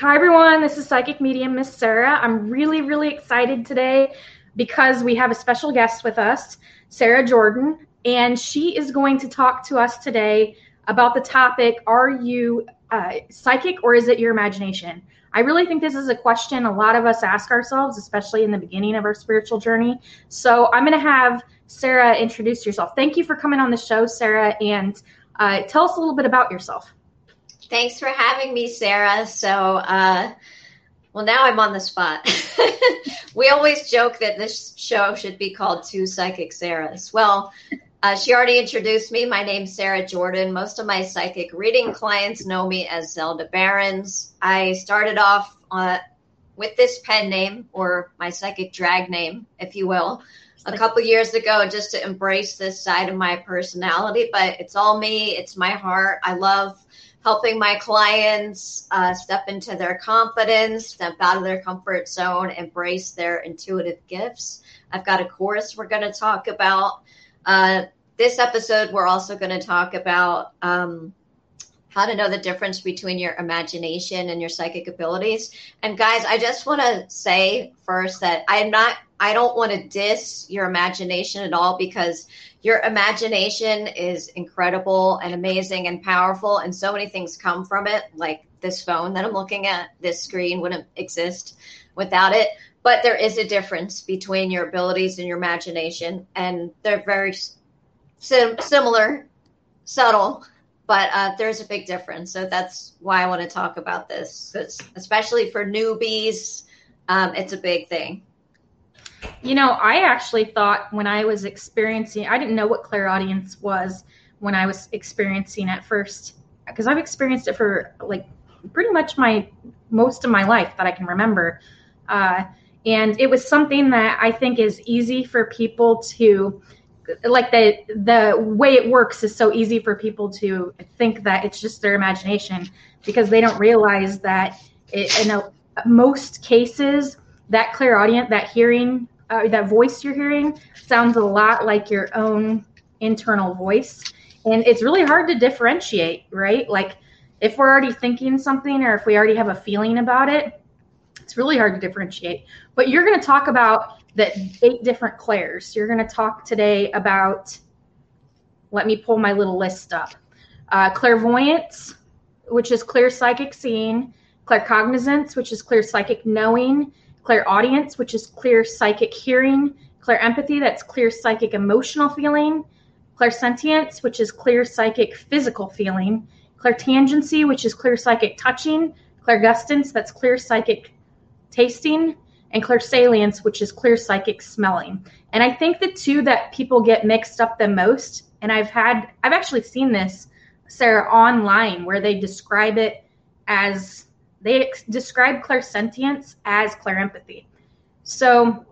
Hi, everyone. This is Psychic Medium Miss Sarah. I'm really, really excited today because we have a special guest with us, Sarah Jordan, and she is going to talk to us today about the topic Are you uh, psychic or is it your imagination? I really think this is a question a lot of us ask ourselves, especially in the beginning of our spiritual journey. So I'm going to have Sarah introduce yourself. Thank you for coming on the show, Sarah, and uh, tell us a little bit about yourself. Thanks for having me, Sarah. So, uh, well, now I'm on the spot. we always joke that this show should be called Two Psychic Sarahs. Well, uh, she already introduced me. My name's Sarah Jordan. Most of my psychic reading clients know me as Zelda Barons. I started off uh, with this pen name, or my psychic drag name, if you will, a couple years ago, just to embrace this side of my personality. But it's all me, it's my heart. I love helping my clients uh, step into their confidence, step out of their comfort zone, embrace their intuitive gifts. I've got a course we're going to talk about. Uh, this episode, we're also going to talk about um, how to know the difference between your imagination and your psychic abilities. And guys, I just want to say first that I'm not, I don't want to diss your imagination at all because your imagination is incredible and amazing and powerful, and so many things come from it, like this phone that I'm looking at, this screen wouldn't exist without it. But there is a difference between your abilities and your imagination, and they're very sim- similar, subtle, but uh, there's a big difference. So that's why I want to talk about this, especially for newbies, um, it's a big thing. You know, I actually thought when I was experiencing, I didn't know what clairaudience was when I was experiencing at first, because I've experienced it for like pretty much my most of my life that I can remember. Uh, and it was something that I think is easy for people to like the the way it works is so easy for people to think that it's just their imagination because they don't realize that it, in a, most cases that clairaudience that hearing uh, that voice you're hearing sounds a lot like your own internal voice. And it's really hard to differentiate right? Like if we're already thinking something or if we already have a feeling about it it's really hard to differentiate. But you're going to talk about the eight different clairs you're going to talk today about let me pull my little list up. Uh, clairvoyance which is clear psychic seeing claircognizance which is clear psychic knowing clairaudience, which is clear psychic hearing, clairempathy, that's clear psychic emotional feeling, clairsentience, which is clear psychic physical feeling, clairtangency, which is clear psychic touching, clairgustance, that's clear psychic tasting, and clairsalience, which is clear psychic smelling. And I think the two that people get mixed up the most, and I've had, I've actually seen this, Sarah, online where they describe it as they ex- describe clairsentience as clairempathy. So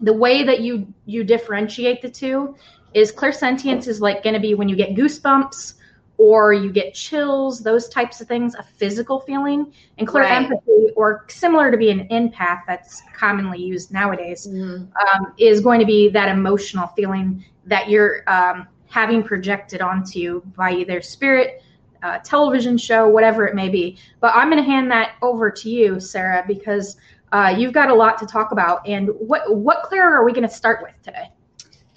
the way that you you differentiate the two is clairsentience is like going to be when you get goosebumps or you get chills, those types of things, a physical feeling. And clairempathy, right. or similar to be an empath that's commonly used nowadays, mm-hmm. um, is going to be that emotional feeling that you're um, having projected onto you by either spirit, uh, television show, whatever it may be. But I'm going to hand that over to you, Sarah, because uh, you've got a lot to talk about. And what what clair are we going to start with today?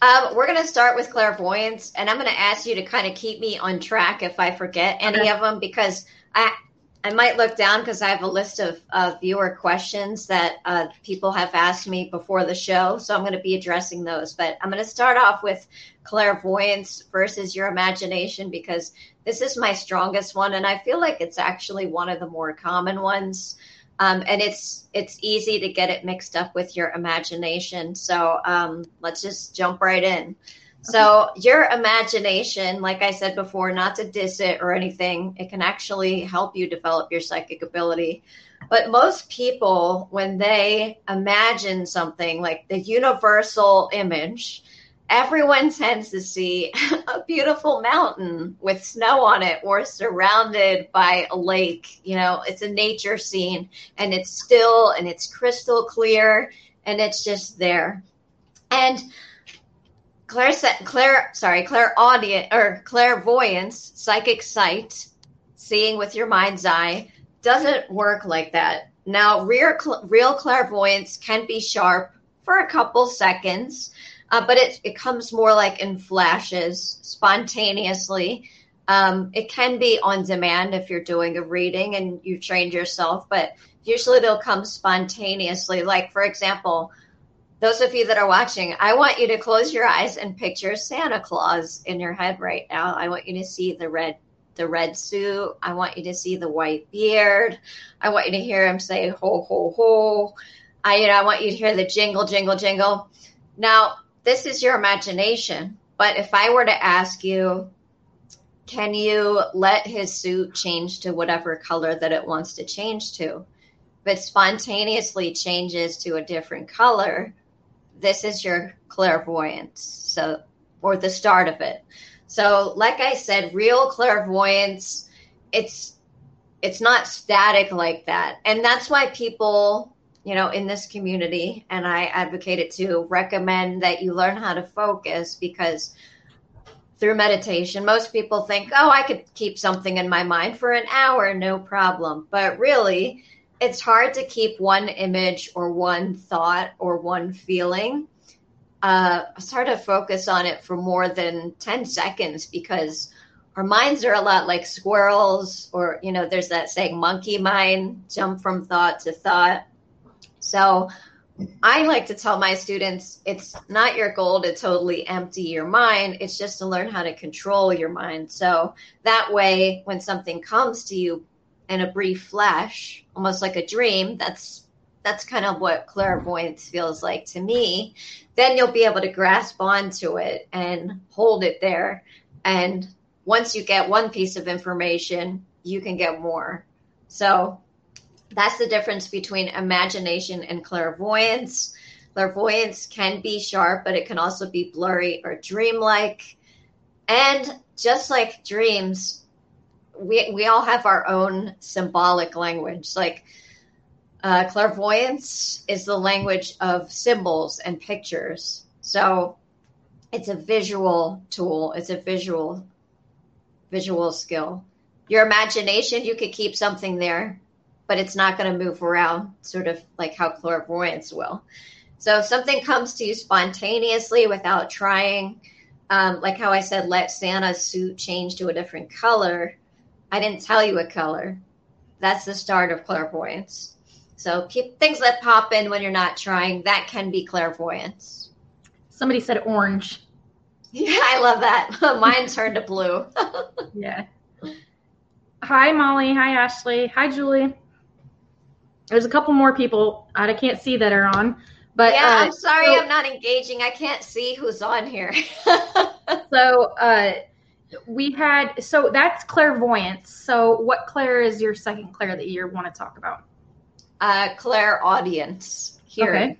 Um, we're going to start with clairvoyance, and I'm going to ask you to kind of keep me on track if I forget any okay. of them because I I might look down because I have a list of uh, viewer questions that uh, people have asked me before the show. So I'm going to be addressing those. But I'm going to start off with clairvoyance versus your imagination because this is my strongest one. And I feel like it's actually one of the more common ones. Um, and it's it's easy to get it mixed up with your imagination. So um, let's just jump right in. So your imagination, like I said before, not to diss it or anything, it can actually help you develop your psychic ability. But most people, when they imagine something like the universal image, everyone tends to see a beautiful mountain with snow on it or surrounded by a lake. You know, it's a nature scene and it's still and it's crystal clear and it's just there. And clair, clair, sorry, clairaudient or clairvoyance, psychic sight, seeing with your mind's eye. doesn't work like that. Now, real, real clairvoyance can be sharp for a couple seconds, uh, but it, it comes more like in flashes, spontaneously. Um, it can be on demand if you're doing a reading and you've trained yourself, but usually they'll come spontaneously. Like, for example, those of you that are watching, I want you to close your eyes and picture Santa Claus in your head right now. I want you to see the red the red suit. I want you to see the white beard. I want you to hear him say ho ho ho. I you know, I want you to hear the jingle jingle jingle. Now, this is your imagination, but if I were to ask you can you let his suit change to whatever color that it wants to change to? If it spontaneously changes to a different color, this is your clairvoyance. So, or the start of it. So, like I said, real clairvoyance, it's it's not static like that. And that's why people, you know, in this community, and I advocate it to recommend that you learn how to focus because through meditation, most people think, oh, I could keep something in my mind for an hour, no problem. But really, it's hard to keep one image or one thought or one feeling uh, start to focus on it for more than 10 seconds because our minds are a lot like squirrels, or, you know, there's that saying, monkey mind, jump from thought to thought. So I like to tell my students it's not your goal to totally empty your mind, it's just to learn how to control your mind. So that way, when something comes to you in a brief flash, almost like a dream, that's that's kind of what clairvoyance feels like to me then you'll be able to grasp onto it and hold it there. And once you get one piece of information you can get more. So that's the difference between imagination and clairvoyance clairvoyance can be sharp but it can also be blurry or dreamlike and just like dreams we, we all have our own symbolic language like uh, clairvoyance is the language of symbols and pictures. So it's a visual tool. It's a visual visual skill. Your imagination, you could keep something there, but it's not going to move around, sort of like how clairvoyance will. So if something comes to you spontaneously without trying, um, like how I said, let Santa's suit change to a different color. I didn't tell you a color. That's the start of clairvoyance. So keep things that pop in when you're not trying. That can be clairvoyance. Somebody said orange. Yeah, I love that. Mine turned to blue. yeah. Hi, Molly. Hi, Ashley. Hi, Julie. There's a couple more people I can't see that are on. But yeah, uh, I'm sorry so, I'm not engaging. I can't see who's on here. so uh, we had so that's clairvoyance. So what clair is your second clair that you want to talk about? uh, clairaudience hearing. Okay.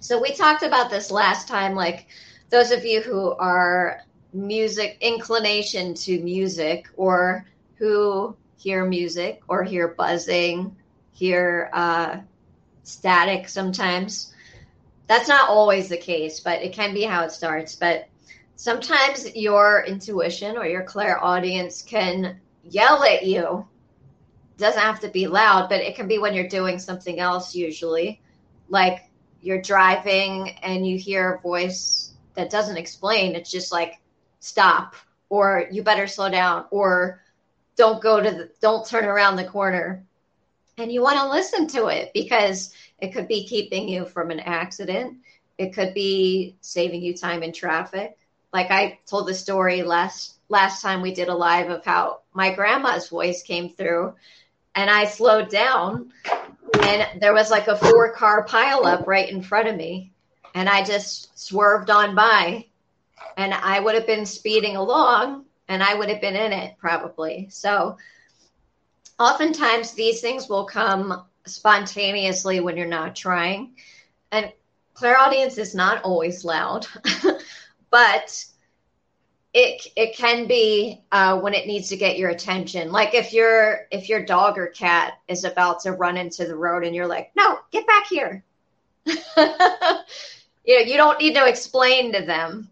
So we talked about this last time, like those of you who are music inclination to music or who hear music or hear buzzing, hear uh, static sometimes. That's not always the case, but it can be how it starts. But sometimes your intuition or your clairaudience can yell at you doesn't have to be loud, but it can be when you're doing something else usually. Like you're driving and you hear a voice that doesn't explain. It's just like stop or you better slow down or don't go to the don't turn around the corner. And you want to listen to it because it could be keeping you from an accident. It could be saving you time in traffic. Like I told the story last last time we did a live of how my grandma's voice came through and I slowed down and there was like a four car pileup right in front of me. And I just swerved on by and I would have been speeding along and I would have been in it probably. So oftentimes these things will come spontaneously when you're not trying. And clairaudience is not always loud, but it it can be uh, when it needs to get your attention. Like if your if your dog or cat is about to run into the road and you're like, no, get back here. you know, you don't need to explain to them.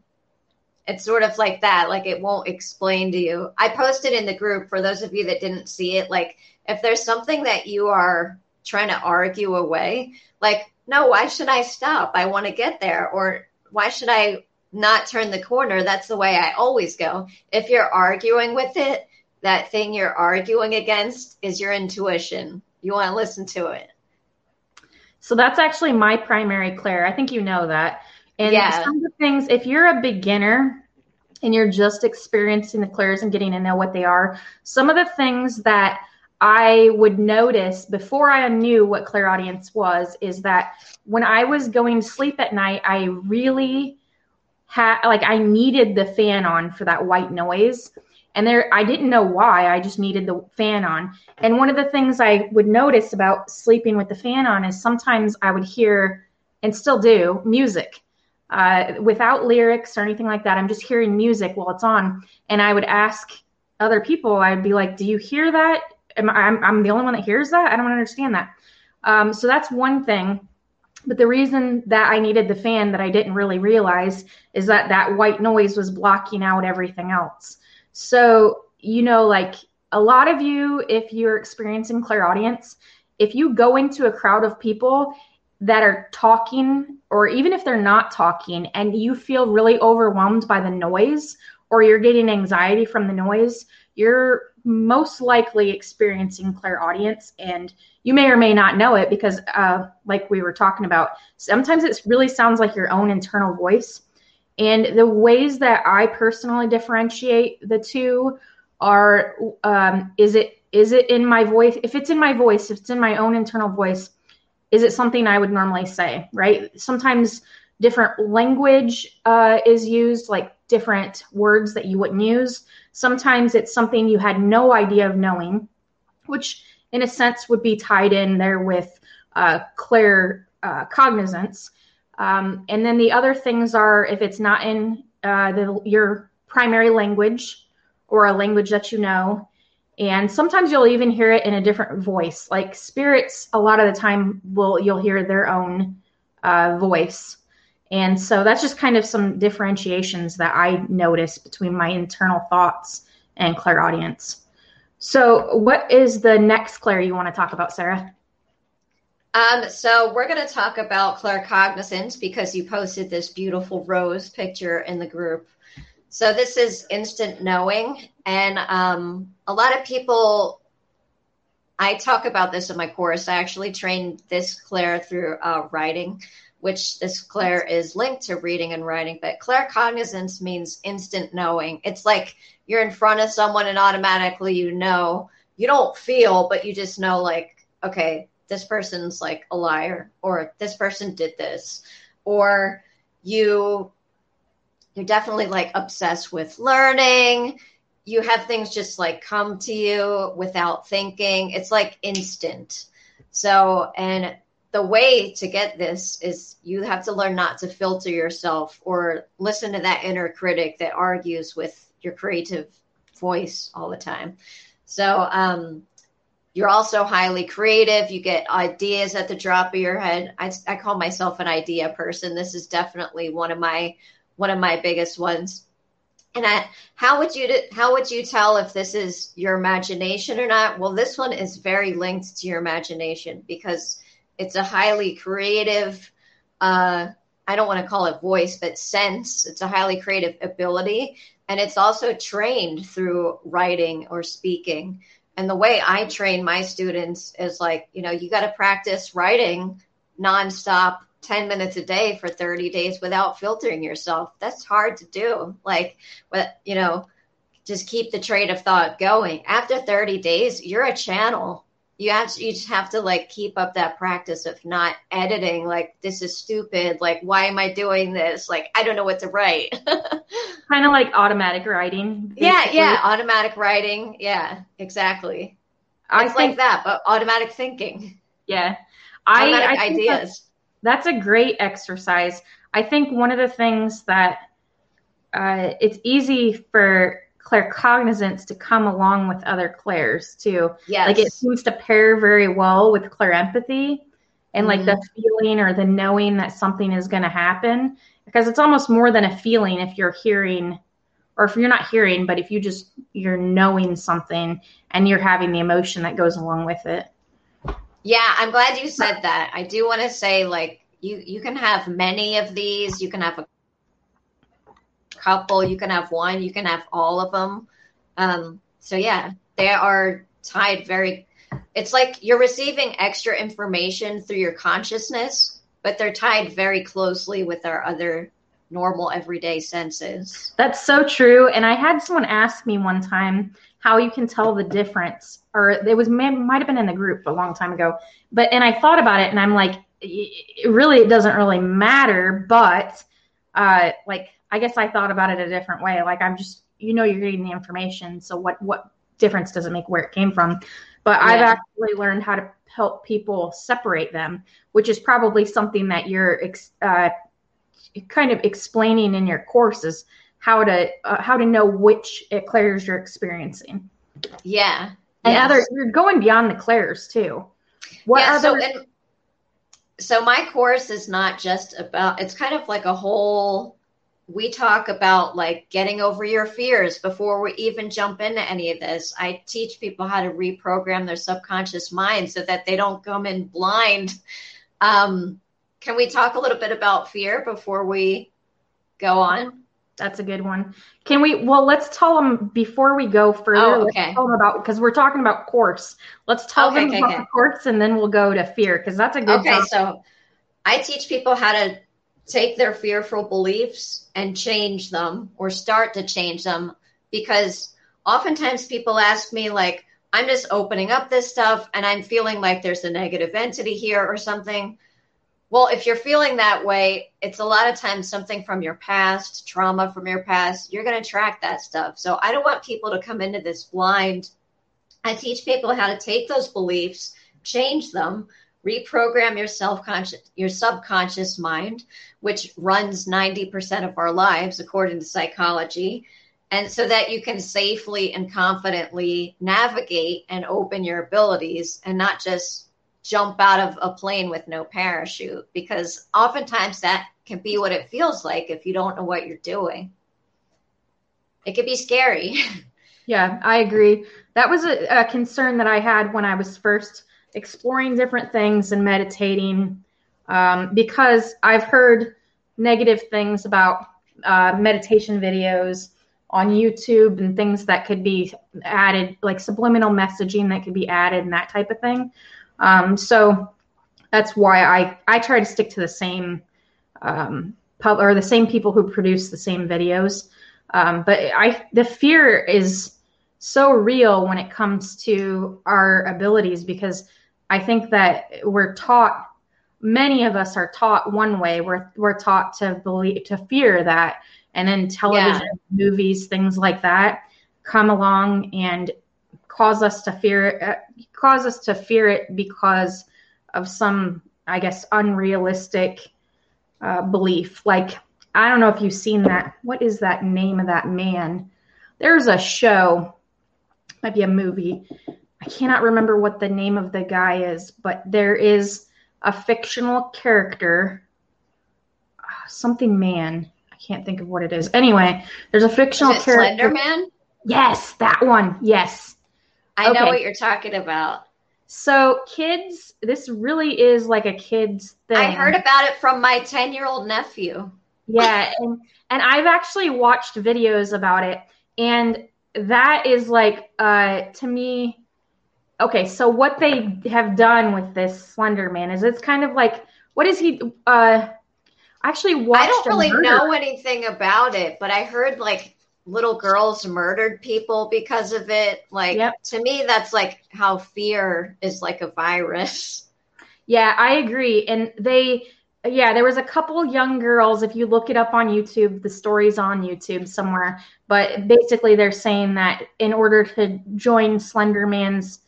It's sort of like that. Like it won't explain to you. I posted in the group for those of you that didn't see it. Like if there's something that you are trying to argue away, like, no, why should I stop? I want to get there. Or why should I not turn the corner? That's the way I always go. If you're arguing with it, that thing you're arguing against is your intuition. You want to listen to it. So that's actually my primary clair. I think you know that. And yeah. some of the things, if you're a beginner and you're just experiencing the clairs and getting to know what they are, some of the things that I would notice before I knew what clairaudience was is that when I was going to sleep at night, I really had like I needed the fan on for that white noise. And there I didn't know why, I just needed the fan on. And one of the things I would notice about sleeping with the fan on is sometimes I would hear and still do music. Uh, without lyrics or anything like that. I'm just hearing music while it's on. And I would ask other people, I'd be like, Do you hear that? am I, I'm, I'm the only one that hears that? I don't understand that. Um, so that's one thing. But the reason that I needed the fan that I didn't really realize is that that white noise was blocking out everything else. So, you know, like a lot of you, if you're experiencing clairaudience, if you go into a crowd of people that are talking, or even if they're not talking, and you feel really overwhelmed by the noise, or you're getting anxiety from the noise, you're most likely experiencing clairaudience and you may or may not know it because uh, like we were talking about sometimes it really sounds like your own internal voice. And the ways that i personally differentiate the two are um, is it is it in my voice? If it's in my voice if it's in my own internal voice is it something i would normally say right sometimes different language uh, is used like different words that you wouldn't use Sometimes it's something you had no idea of knowing, which in a sense would be tied in there with uh, clair uh, cognizance. Um, and then the other things are if it's not in uh, the, your primary language or a language that you know. And sometimes you'll even hear it in a different voice. Like spirits, a lot of the time, will you'll hear their own uh, voice. And so that's just kind of some differentiations that I notice between my internal thoughts and clairaudience. So, what is the next clair you want to talk about, Sarah? Um, so we're going to talk about claircognizance because you posted this beautiful rose picture in the group. So this is instant knowing, and um, a lot of people. I talk about this in my course. I actually trained this clair through uh, writing which this Claire is linked to reading and writing, but claircognizance means instant knowing. It's like you're in front of someone and automatically you know. You don't feel, but you just know, like, okay, this person's like a liar, or this person did this, or you you're definitely like obsessed with learning. You have things just like come to you without thinking. It's like instant. So, and the way to get this is you have to learn not to filter yourself or listen to that inner critic that argues with your creative voice all the time. So, um, you're also highly creative. You get ideas at the drop of your head. I, I call myself an idea person. This is definitely one of my one of my biggest ones. And I, how would you how would you tell if this is your imagination or not? Well, this one is very linked to your imagination because it's a highly creative uh, i don't want to call it voice but sense. It's a highly creative ability. And it's also trained through writing or speaking. And the way i train my students is like you know you got to practice writing nonstop 10 minutes a day for 30 days without filtering yourself. That's hard to do. Like but you know just keep the train of thought going. After 30 days you're a channel. You have to, you just have to like keep up that practice of not editing like this is stupid like why am i doing this? Like i don't know what to write. Kind of like automatic writing basically. yeah yeah automatic writing. Yeah exactly. I it's think, like that but automatic thinking. Yeah. Automatic I, I ideas that's, a great exercise i think one of the things that uh, it's easy for claircognizance to come along with other clairs too. Yeah. Like it seems to pair very well with clairempathy and mm-hmm. like the mm-hmm. feeling or the knowing that something is going to happen. because it's almost more than a feeling if you're hearing or if you're not hearing but if you just you're knowing something and you're having the emotion that goes along with it yeah i'm glad you said that i do want to say like you you can have many of these you can have a couple you can have one you can have all of them um, so yeah they are tied very it's like you're receiving extra information through your consciousness but they're tied very closely with our other normal everyday senses. That's so true. And I had someone ask me one time how you can tell the difference, or it was might have been in the group a long time ago. But and I thought about it, and I'm like, it really it doesn't really matter. But uh, like I guess I thought about it a different way. Like I'm just you know you're getting the information, so what what difference does it make where it came from? But yeah. I've actually learned how to help people separate them, which is probably something that you're uh, kind of explaining in your courses how to uh, how to know which eclairs you're experiencing. Yeah, and other you're going beyond the clairs too. What yeah, other? So, and, so my course is not just about. It's kind of like a whole we talk about like getting over your fears before we even jump into any of this. I teach people how to reprogram their subconscious mind so that they don't come in blind. Um, can we talk a little bit about fear before we go on? That's a good one. Can we? Well, let's tell them before we go further. Oh, okay. Let's tell them about because we're talking about course. Let's tell okay, them okay, about okay. the course, and then we'll go to fear because that's a good. Okay, topic. so I teach people how to take their fearful beliefs and change them or start to change them because oftentimes people ask me like i'm just opening up this stuff and i'm feeling like there's a negative entity here or something well if you're feeling that way it's a lot of times something from your past trauma from your past you're going to track that stuff. So i don't want people to come into this blind. I teach people how to take those beliefs change them reprogram your self-conscious your subconscious mind which runs 90% of our lives according to psychology and so that you can safely and confidently navigate and open your abilities and not just jump out of a plane with no parachute because oftentimes that can be what it feels like if you don't know what you're doing. It could be scary. Yeah i agree. That was a, a concern that i had when i was first exploring different things and meditating um, because I've heard negative things about uh, meditation videos on YouTube and things that could be added, like subliminal messaging that could be added and that type of thing. Um, so that's why I, I try to stick to the same um, pub or the same people who produce the same videos. Um, but I the fear is so real when it comes to our abilities because I think that we're taught many of us are taught one way. We're we're taught to believe to fear that and then television, yeah. movies, things like that come along and cause us to fear uh, cause us to fear it because of some I guess unrealistic uh, belief. Like I don't know if you've seen that. What is that name of that man? There's a show, might be a movie I cannot remember what the name of the guy is, but there is a fictional character, uh, something man. I can't think of what it is. Anyway, there's a fictional character. Slenderman. Yes, that one. Yes. I okay. know what you're talking about. So, kids, this really is like a kid's thing. I heard about it from my 10 year old nephew. Yeah. and, and I've actually watched videos about it. And that is like, uh, to me, okay, so what they have done with this Slender Man is it's kind of like what is he? Uh, actually watched. I don't really know anything about it, but I heard like little girls murdered people because of it. Like yep. to me, that's like how fear is like a virus. Yeah, I agree, and they. Yeah, there was a couple young girls. If you look it up on YouTube, the story's on YouTube somewhere. But basically, they're saying that in order to join Slender Man's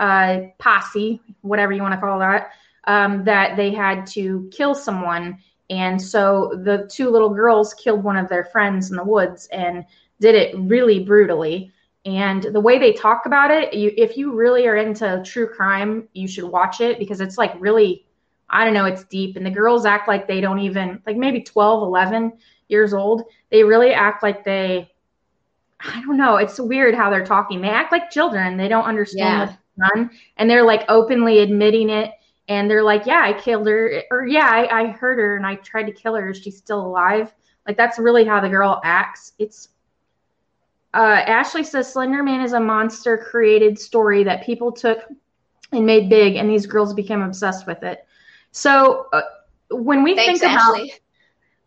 uh, posse, whatever you want to call that, um, that they had to kill someone. And so the two little girls killed one of their friends in the woods and did it really brutally. And the way they talk about it, you, if you really are into true crime, you should watch it because it's like really, I don't know, it's deep. And the girls act like they don't even, like maybe 12, 11 years old. They really act like they, I don't know. It's weird how they're talking. They act like children. They don't understand yeah. what's done. And they're like openly admitting it. And they're like, yeah, I killed her. Or yeah, I, I hurt her and I tried to kill her. She's still alive. Like that's really how the girl acts. It's uh, Ashley says Slender Man is a monster created story that people took and made big, and these girls became obsessed with it. So uh, when we thanks, think about, Ashley.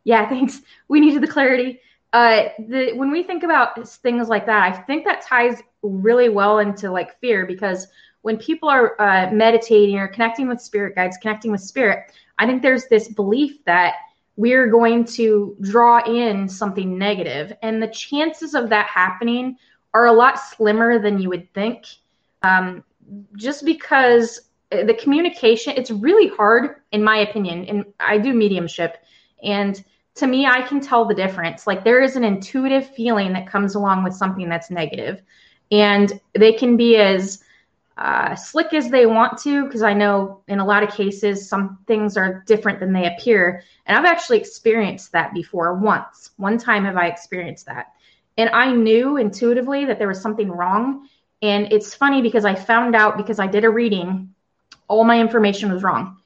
yeah, thanks. We needed the clarity. Uh, the when we think about things like that, I think that ties really well into like fear because when people are uh, meditating or connecting with spirit guides, connecting with spirit, I think there's this belief that we're going to draw in something negative. And the chances of that happening are a lot slimmer than you would think. Um, just because the communication, it's really hard, in my opinion. And I do mediumship. And to me, I can tell the difference. Like there is an intuitive feeling that comes along with something that's negative. And they can be as uh, slick as they want to, because I know in a lot of cases, some things are different than they appear. And I've actually experienced that before once. One time have I experienced that. And I knew intuitively that there was something wrong. And it's funny because I found out because I did a reading, all my information was wrong.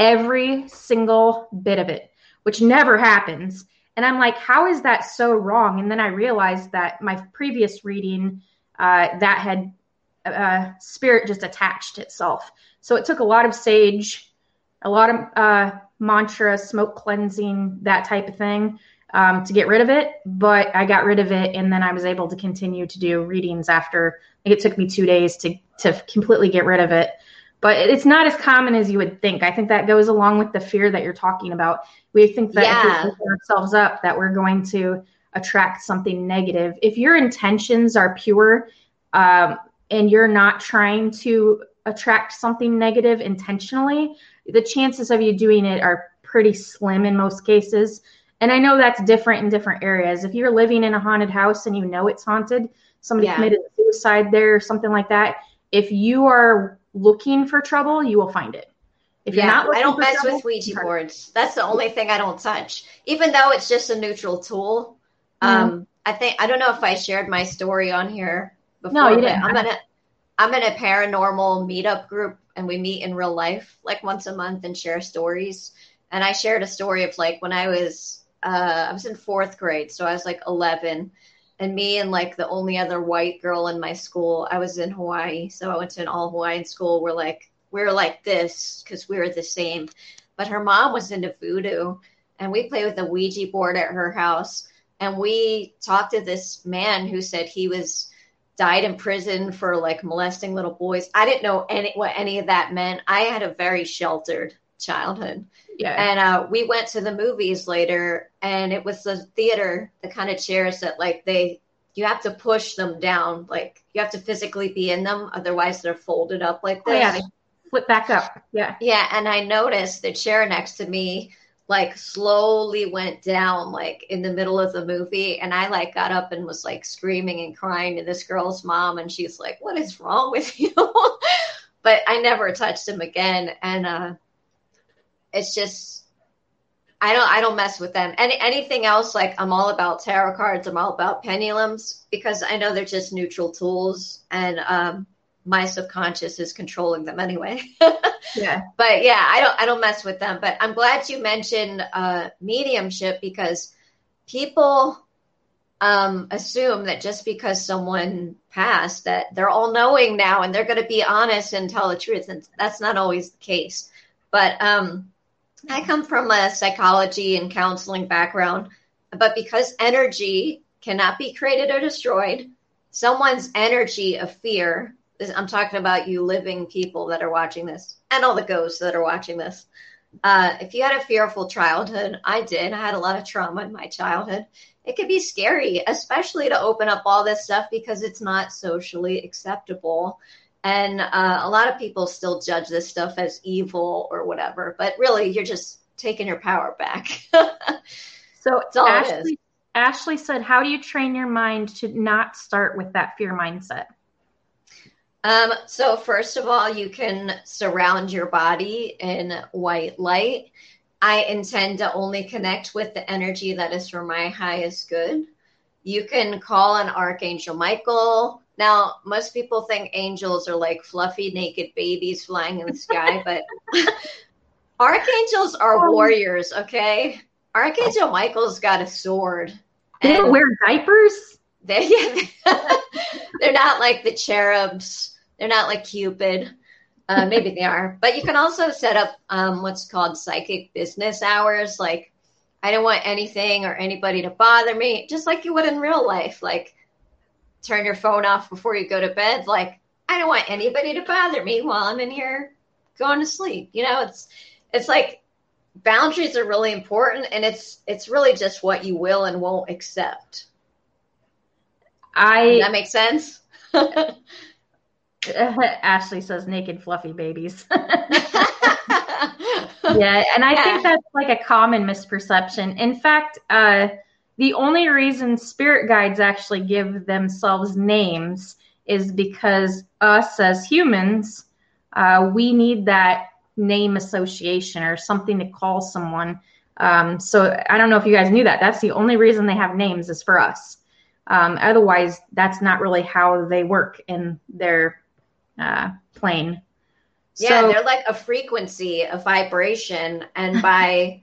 Every single bit of it, which never happens. And I'm like, how is that so wrong? And then I realized that my previous reading, uh, that had uh, spirit just attached itself. So it took a lot of sage, a lot of uh, mantra, smoke cleansing, that type of thing um, to get rid of it. But I got rid of it, and then I was able to continue to do readings after. it took me two days to to completely get rid of it. But it's not as common as you would think. I think that goes along with the fear that you're talking about. We think that yeah. if we ourselves up, that we're going to attract something negative. If your intentions are pure, um, and you're not trying to attract something negative intentionally, the chances of you doing it are pretty slim in most cases. And I know that's different in different areas. If you're living in a haunted house and you know it's haunted, somebody yeah. committed suicide there or something like that, if you are looking for trouble, you will find it. If yeah, you're not I don't mess trouble, with Ouija boards. That's the only thing I don't touch. Even though it's just a neutral tool. Mm-hmm. Um, I think I don't know if I shared my story on here before. No, you didn't. I'm gonna I'm in a paranormal meetup group and we meet in real life like once a month and share stories. And I shared a story of like when I was uh, I was in fourth grade, so I was like 11, and me and like the only other white girl in my school, I was in Hawaii, so I went to an all Hawaiian school. We're like we are like this because we were the same, but her mom was into voodoo, and we played with a Ouija board at her house, and we talked to this man who said he was died in prison for like molesting little boys. I didn't know any what any of that meant. I had a very sheltered childhood. Yeah. And uh, we went to the movies later, and it was the theater, the kind of chairs that like they you have to push them down, like you have to physically be in them, otherwise they're folded up like this. Oh, yeah, flip back up. Yeah. Yeah, and I noticed the chair next to me like slowly went down like in the middle of the movie and i like got up and was like screaming and crying to this girl's mom and she's like what is wrong with you? But i never touched him again and uh it's just i don't i don't mess with them. Any anything else like i'm all about tarot cards i'm all about pendulums because i know they're just neutral tools and um my subconscious is controlling them anyway. yeah. But yeah, I don't I don't mess with them. But I'm glad you mentioned uh, mediumship because people um, assume that just because someone passed that they're all knowing now and they're going to be honest and tell the truth, and that's not always the case. But um, I come from a psychology and counseling background, but because energy cannot be created or destroyed, someone's energy of fear I'm talking about you living people that are watching this and all the ghosts that are watching this. Uh, if you had a fearful childhood, I did. I had a lot of trauma in my childhood. It could be scary, especially to open up all this stuff because it's not socially acceptable. And uh, a lot of people still judge this stuff as evil or whatever, but really, you're just taking your power back. so, it's Ashley, Ashley said, How do you train your mind to not start with that fear mindset? Um, so first of all, you can surround your body in white light. I intend to only connect with the energy that is for my highest good. You can call on Archangel Michael. Now, most people think angels are like fluffy naked babies flying in the sky, but archangels are warriors, okay? Archangel Michael's got a sword. They don't wear diapers? They, they're not like the cherubs. They're not like Cupid. Uh, maybe they are. But you can also set up um, what's called psychic business hours. Like, I don't want anything or anybody to bother me, just like you would in real life. Like, turn your phone off before you go to bed. Like, I don't want anybody to bother me while I'm in here going to sleep. You know, it's it's like boundaries are really important and it's it's really just what you will and won't accept. I Does that makes sense? Ashley says naked fluffy babies. yeah, and I yeah. think that's like a common misperception. In fact, uh, the only reason spirit guides actually give themselves names is because us as humans, uh, we need that name association or something to call someone. Um, so I don't know if you guys knew that. That's the only reason they have names is for us. Um, otherwise, that's not really how they work in their uh, plane. Yeah, so, they're like a frequency, a vibration, and by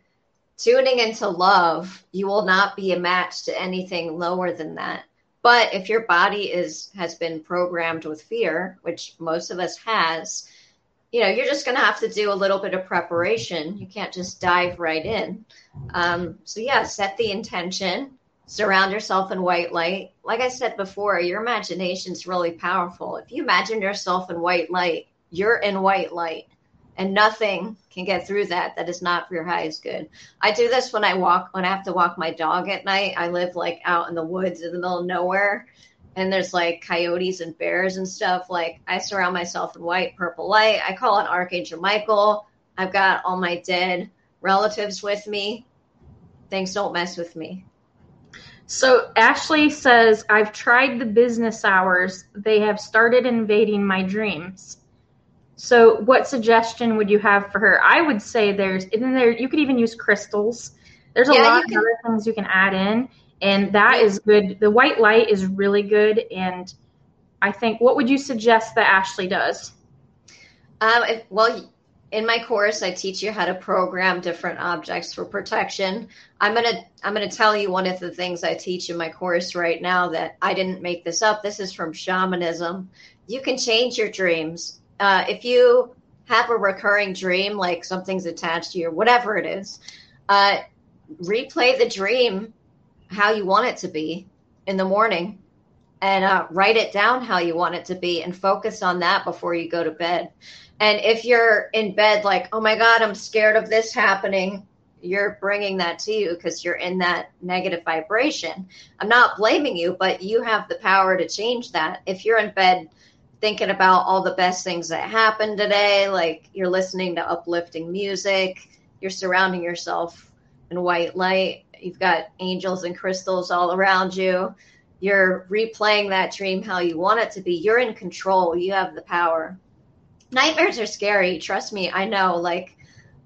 tuning into love, you will not be a match to anything lower than that. But if your body is has been programmed with fear, which most of us has, you know, you're just going to have to do a little bit of preparation. You can't just dive right in. Um, so yeah, set the intention, surround yourself in white light. Like I said before, your imagination is really powerful. If you imagine yourself in white light, you're in white light and nothing can get through that that is not for your highest good. I do this when I walk when I have to walk my dog at night. I live like out in the woods in the middle of nowhere and there's like coyotes and bears and stuff. Like I surround myself in white, purple light. I call on Archangel Michael. I've got all my dead relatives with me. Things don't mess with me. So Ashley says, I've tried the business hours. They have started invading my dreams. So what suggestion would you have for her? I would say there's in there you could even use crystals. There's a yeah, lot of can, other things you can add in and that yeah. is good. The white light is really good and I think what would you suggest that Ashley does? Um, if, well, in my course i teach you how to program different objects for protection. I'm going to i'm going to tell you one of the things i teach in my course right now that i didn't make this up. This is from shamanism. You can change your dreams. Uh, if you have a recurring dream like something's attached to you whatever it is uh, replay the dream how you want it to be in the morning and uh, write it down how you want it to be and focus on that before you go to bed and if you're in bed, like, oh my God, I'm scared of this happening, you're bringing that to you because you're in that negative vibration. I'm not blaming you, but you have the power to change that. If you're in bed thinking about all the best things that happened today, like you're listening to uplifting music, you're surrounding yourself in white light, you've got angels and crystals all around you. You're replaying that dream how you want it to be. You're in control. You have the power nightmares are scary. Trust me, I know. Like,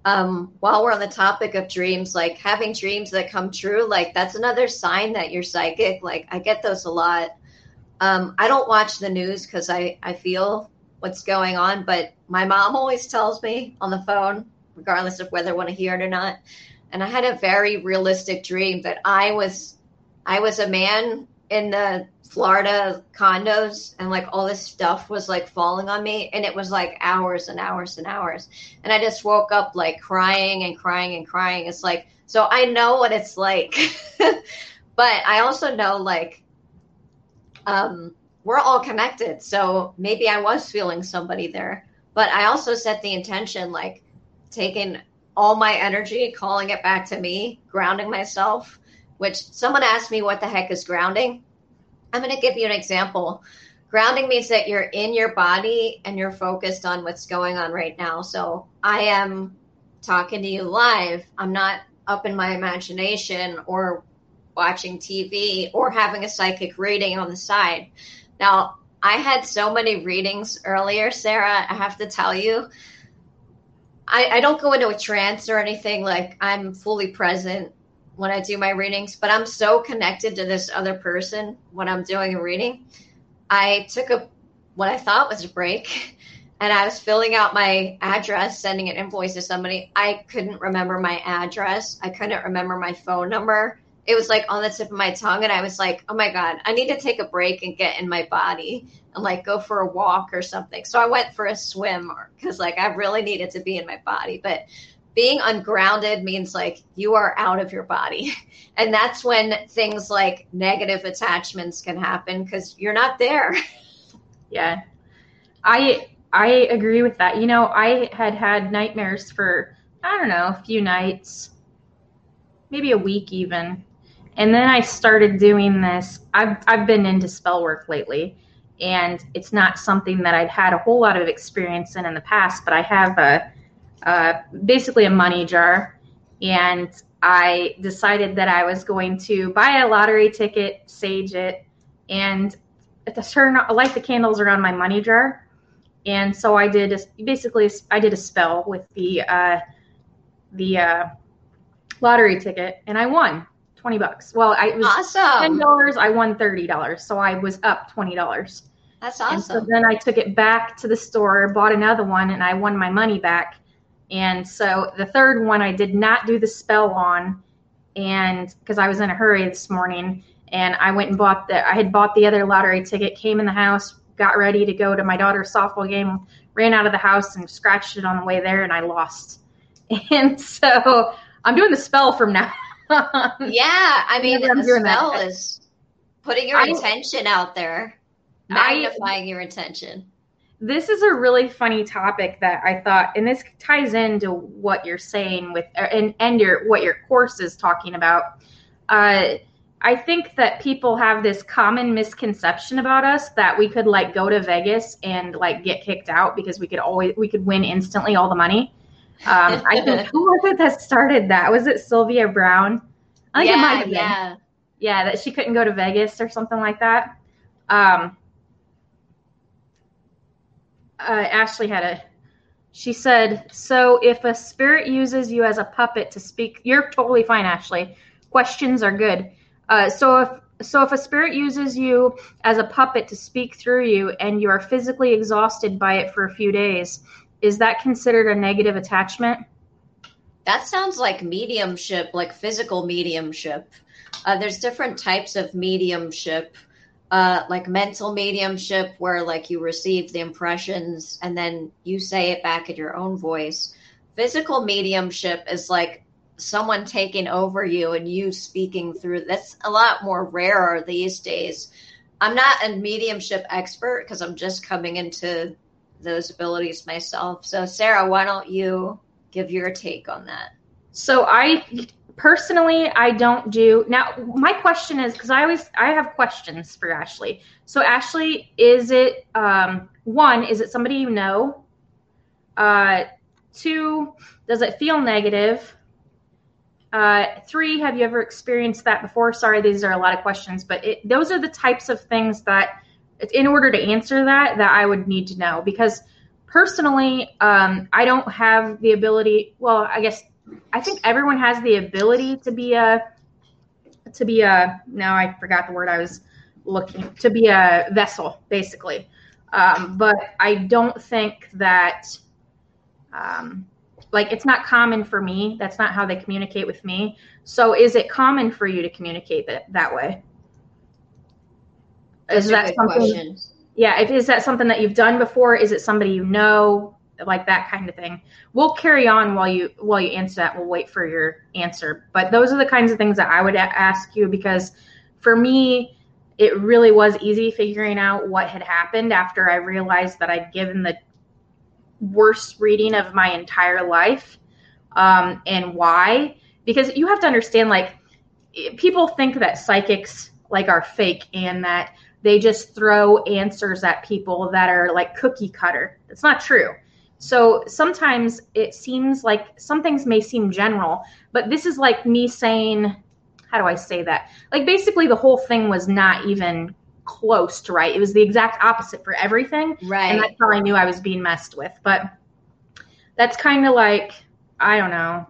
um, while we're on the topic of dreams, like having dreams that come true, like that's another sign that you're psychic. Like, I get those a lot. Um, I don't watch the news because I, I feel what's going on, but my mom always tells me on the phone, regardless of whether I want to hear it or not. And I had a very realistic dream that I was I was a man in the Florida condos and like all this stuff was like falling on me and it was like hours and hours and hours. And I just woke up like crying and crying and crying. It's like so I know what it's like. But I also know like um we're all connected so maybe I was feeling somebody there. But I also set the intention like taking all my energy calling it back to me grounding myself which someone asked me what the heck is grounding I'm going to give you an example. Grounding means that you're in your body and you're focused on what's going on right now. So I am talking to you live. I'm not up in my imagination or watching TV or having a psychic reading on the side. Now, I had so many readings earlier, Sarah. I have to tell you, I, I don't go into a trance or anything. Like I'm fully present when I do my readings, but I'm so connected to this other person when I'm doing a reading. I took a what I thought was a break and I was filling out my address, sending an invoice to somebody. I couldn't remember my address. I couldn't remember my phone number. It was like on the tip of my tongue. And I was like, oh my God, I need to take a break and get in my body and like go for a walk or something. So I went for a swim because like I really needed to be in my body. But being ungrounded means like you are out of your body. And that's when things like negative attachments can happen because you're not there. Yeah. I I agree with that. You know, I had had nightmares for I don't know, a few nights, maybe a week even. And then I started doing this. I've I've been into spell work lately, and it's not something that I'd had a whole lot of experience in in the past. But I have a, a basically a money jar, and I decided that I was going to buy a lottery ticket, sage it, and turn light the candles around my money jar and so I did a, basically I did a spell with the uh, the uh, lottery ticket, and I won twenty bucks. Well, I was awesome. ten dollars. I won thirty dollars, so I was up twenty dollars. That's awesome. And so then I took it back to the store, bought another one, and I won my money back. And so the third one I did not do the spell on, and because I was in a hurry this morning, and I went and bought the I had bought the other lottery ticket, came in the house, got ready to go to my daughter's softball game, ran out of the house and scratched it on the way there, and I lost. And so I'm doing the spell from now. yeah, I mean, the spell is putting your I, intention out there, magnifying I, your intention. This is a really funny topic that I thought, and this ties into what you're saying with, and and your what your course is talking about. Uh, I think that people have this common misconception about us that we could like go to Vegas and like get kicked out because we could always we could win instantly all the money. Um, I think who was it that started that? Was it Sylvia Browne? I think yeah, it might have been. Yeah. Yeah, that she couldn't go to Vegas or something like that. Um, uh, Ashley had a. She said, "So if a spirit uses you as a puppet to speak, you're totally fine, Ashley. Questions are good." Uh, so if so if a spirit uses you as a puppet to speak through you and you are physically exhausted by it for a few days, is that considered a negative attachment? That sounds like mediumship, like physical mediumship. Uh, there's different types of mediumship, uh, like mental mediumship, where like you receive the impressions and then you say it back in your own voice. Physical mediumship is like someone taking over you and you speaking through that's a lot more rarer these days. I'm not a mediumship expert because i'm just coming into those abilities myself. So sarah why don't you give your take on that? So i personally i don't do now my question is because i always i have questions for ashley so ashley is it um one is it somebody you know uh two does it feel negative uh, three, have you ever experienced that before? Sorry, these are a lot of questions, but it, those are the types of things that, in order to answer that, that I would need to know. Because personally, um, I don't have the ability. Well, I guess I think everyone has the ability to be a, to be a. Now I forgot the word I was looking to be a vessel, basically. Um, but I don't think that. Um, like it's not common for me that's not how they communicate with me so is it common for you to communicate that that way that's is that something question. yeah if is that something that you've done before is it somebody you know like that kind of thing. We'll carry on while you while you answer that. We'll wait for your answer. But those are the kinds of things that i would ask you because for me it really was easy figuring out what had happened after i realized that i'd given the worst reading of my entire life um, and why. Because you have to understand like people think that psychics like are fake and that they just throw answers at people that are like cookie cutter. It's not true so sometimes it seems like some things may seem general but this is like me saying how do i say that like basically the whole thing was not even close to right. It was the exact opposite for everything. Right. And that's how I knew I was being messed with. But that's kind of like, I don't know.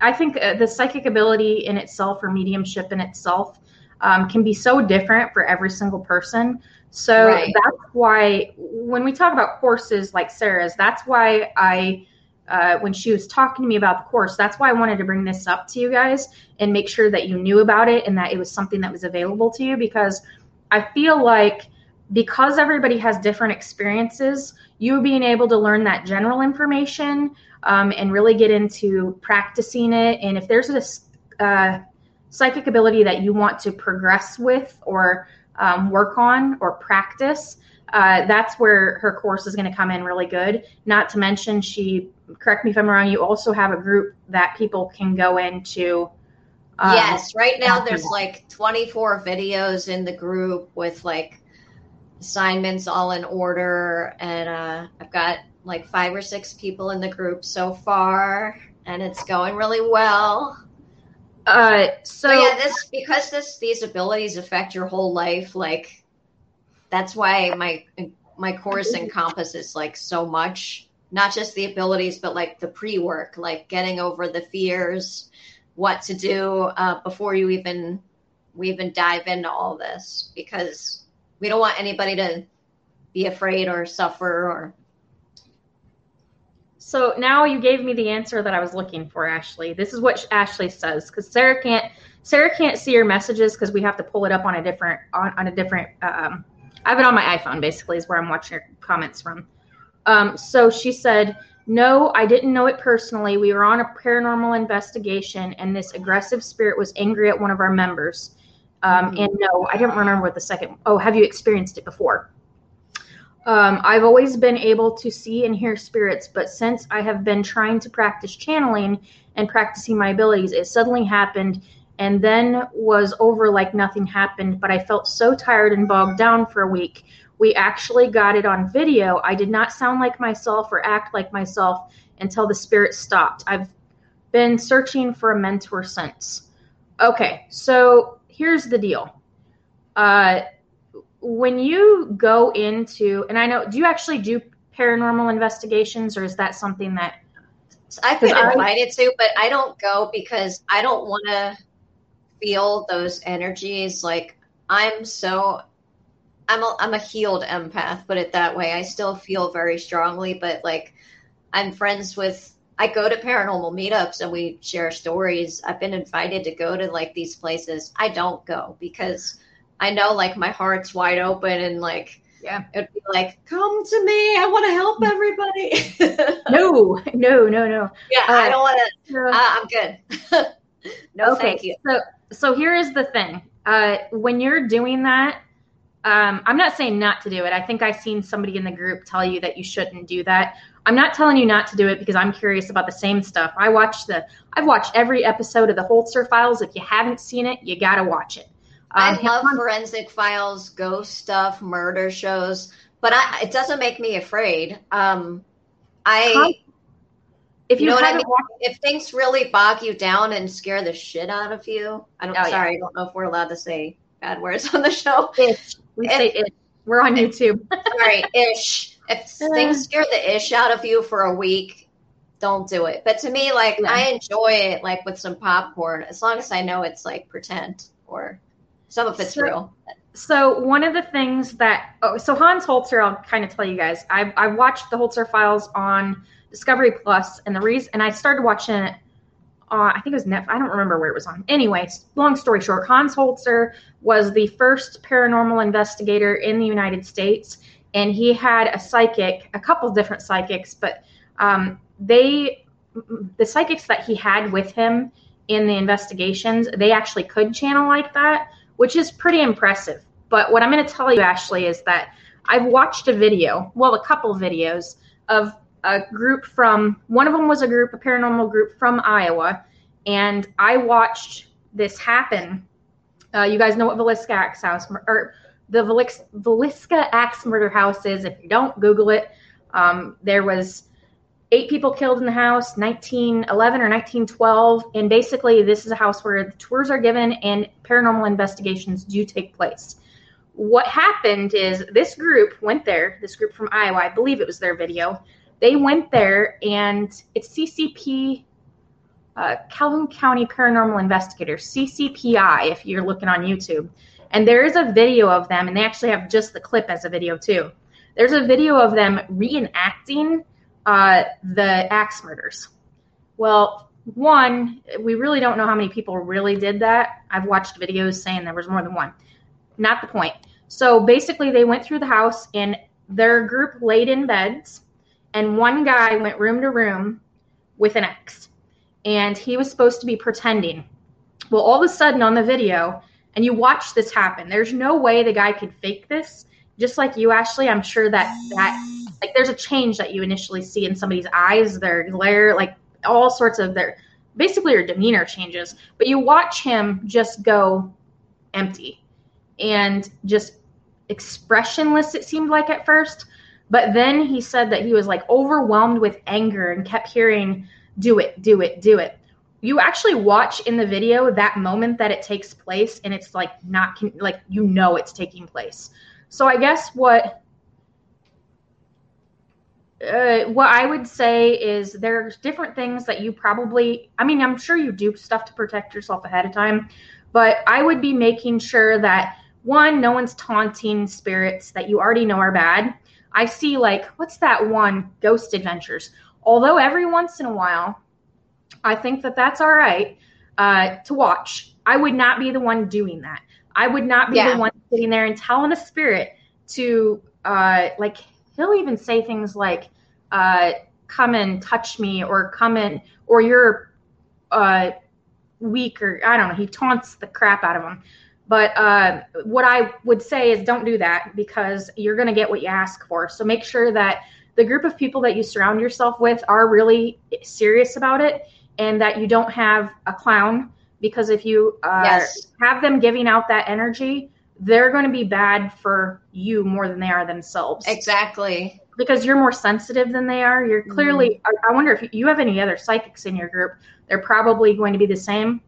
I think uh, the psychic ability in itself or mediumship in itself um, can be so different for every single person. So Right. that's why when we talk about courses like Sarah's, that's why I, uh, when she was talking to me about the course, that's why I wanted to bring this up to you guys and make sure that you knew about it and that it was something that was available to you because I feel like because everybody has different experiences, you being able to learn that general information um, and really get into practicing it. And if there's a uh, psychic ability that you want to progress with or um, work on or practice, uh, that's where her course is going to come in really good. Not to mention, she, correct me if I'm wrong, you also have a group that people can go into. um, yes, right now there's like 24 videos in the group with like assignments all in order and uh I've got like five or six people in the group so far and it's going really well. Uh, so, So yeah, this because this these abilities affect your whole life like that's why my my course encompasses like so much. Not just the abilities but like the pre-work like getting over the fears what to do uh, before you even we even dive into all this. Because we don't want anybody to be afraid or suffer or So now you gave me the answer that I was looking for, Ashley. This is what Ashley says because Sarah can't Sarah can't see your messages because we have to pull it up on a different on, on a different. Um, I have it on my iPhone. Basically, is where I'm watching your comments from. Um, so she said, "No, I didn't know it personally. We were on a paranormal investigation, and this aggressive spirit was angry at one of our members. Um, Mhm. And no, I don't remember what the second. Oh, have you experienced it before?" Um, I've always been able to see and hear spirits, but since I have been trying to practice channeling and practicing my abilities, it suddenly happened and then was over like nothing happened. But I felt so tired and bogged down for a week. We actually got it on video. I did not sound like myself or act like myself until the spirit stopped. I've been searching for a mentor since. Okay, so here's the deal. Uh, when you go into and i know do you actually do paranormal investigations or is that something that I've been invited to, but I don't go because I don't want to feel those energies. Like I'm so, I'm a, I'm a healed empath, put it that way. I still feel very strongly, but like I'm friends with. I go to paranormal meetups and we share stories. I've been invited to go to like these places. I don't go because I know like my heart's wide open and like Yeah. it'd be like, come to me. I want to help everybody. no no no no Yeah, Uh, I don't want to. No. Uh, I'm good. no, okay thank you. so so here is the thing uh when you're doing that um i'm not saying not to do it i think i've seen somebody in the group tell you that you shouldn't do that i'm not telling you not to do it because i'm curious about the same stuff i watched the i've watched every episode of the holzer files if you haven't seen it you gotta watch it I love forensic files, ghost stuff, murder shows, but I, it doesn't make me afraid. Um, I if You you, know what I mean? watched if things really bog you down and scare the shit out of you. I don't. Oh, yeah. sorry, I don't know if we're allowed to say bad words on the show. ish we say ish we're on youtube Sorry, ish. If things scare the ish out of you for a week, don't do it. But to me, like Yeah. I enjoy it, like with some popcorn, as long as I know it's like pretend or some of it's So- real. So one of the things that oh, so Hans Holzer, I'll kind of tell you guys. I I watched the Holzer files on Discovery Plus, and the reason and I started watching it. Uh, I think it was Netflix. I don't remember where it was on. Anyway, long story short, Hans Holzer was the first paranormal investigator in the United States, and he had a psychic, a couple different psychics, but um, they, the psychics that he had with him in the investigations, they actually could channel like that, which is pretty impressive. But what I'm going to tell you, Ashley, is that I've watched a video, well, a couple videos of a group from one of them was a group, a paranormal group from Iowa, and I watched this happen. Uh, you guys know what Villisca Axe House or the Velis- Villisca Axe Murder House is. If you don't Google it, um, there was eight people killed in the house, 1911 or 1912, and basically this is a house where the tours are given and paranormal investigations do take place. what happened is this group went there, this group from Iowa, I believe it was their video. They went there and it's CCP, uh, Calhoun County Paranormal Investigators, CCPI, if you're looking on YouTube. And there is a video of them, and they actually have just the clip as a video too. There's a video of them reenacting uh, the axe murders. Well, one, we really don't know how many people really did that. I've watched videos saying there was more than one. Not the point. So basically, they went through the house and their group laid in beds, and one guy went room to room with an axe, and he was supposed to be pretending. Well, all of a sudden on the video, and you watch this happen, there's no way the guy could fake this. Just like you, Ashley, I'm sure that that like there's a change that you initially see in somebody's eyes, their glare, like all sorts of their basically your demeanor changes. But you watch him just go empty and just expressionless, it seemed like at first. But then he said that he was like overwhelmed with anger and kept hearing, do it, do it, do it. You actually watch in the video that moment that it takes place, and it's like not like you know it's taking place. So I guess what uh, what I would say is there's different things that you probably, I mean, I'm sure you do stuff to protect yourself ahead of time, but I would be making sure that one, no one's taunting spirits that you already know are bad. I see, like, what's that one? Ghost Adventures. Although every once in a while, I think that that's all right uh, to watch. I would not be the one doing that. I would not be yeah. the one sitting there and telling a spirit to, uh, like, he'll even say things like, uh, come and touch me or come in, or you're uh, weak, or I don't know. He taunts the crap out of him. But uh, what I would say is don't do that because you're going to get what you ask for. So make sure that the group of people that you surround yourself with are really serious about it and that you don't have a clown because if you uh, yes. have them giving out that energy, they're going to be bad for you more than they are themselves. Exactly. Because you're more sensitive than they are. You're clearly, mm. I wonder if you have any other psychics in your group, they're probably going to be the same.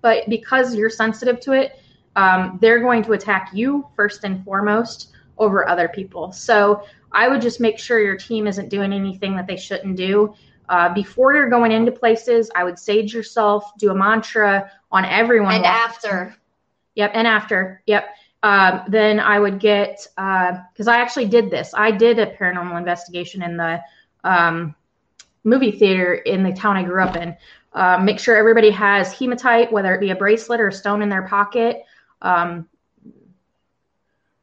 But because you're sensitive to it, um, they're going to attack you first and foremost over other people. So I would just make sure your team isn't doing anything that they shouldn't do. Uh, before you're going into places, I would sage yourself, do a mantra on everyone. And after. Yep. And after. Yep. Um, then I would get, because uh, I actually did this. I did a paranormal investigation in the um, movie theater in the town I grew up in. Uh, make sure everybody has hematite, whether it be a bracelet or a stone in their pocket. Um,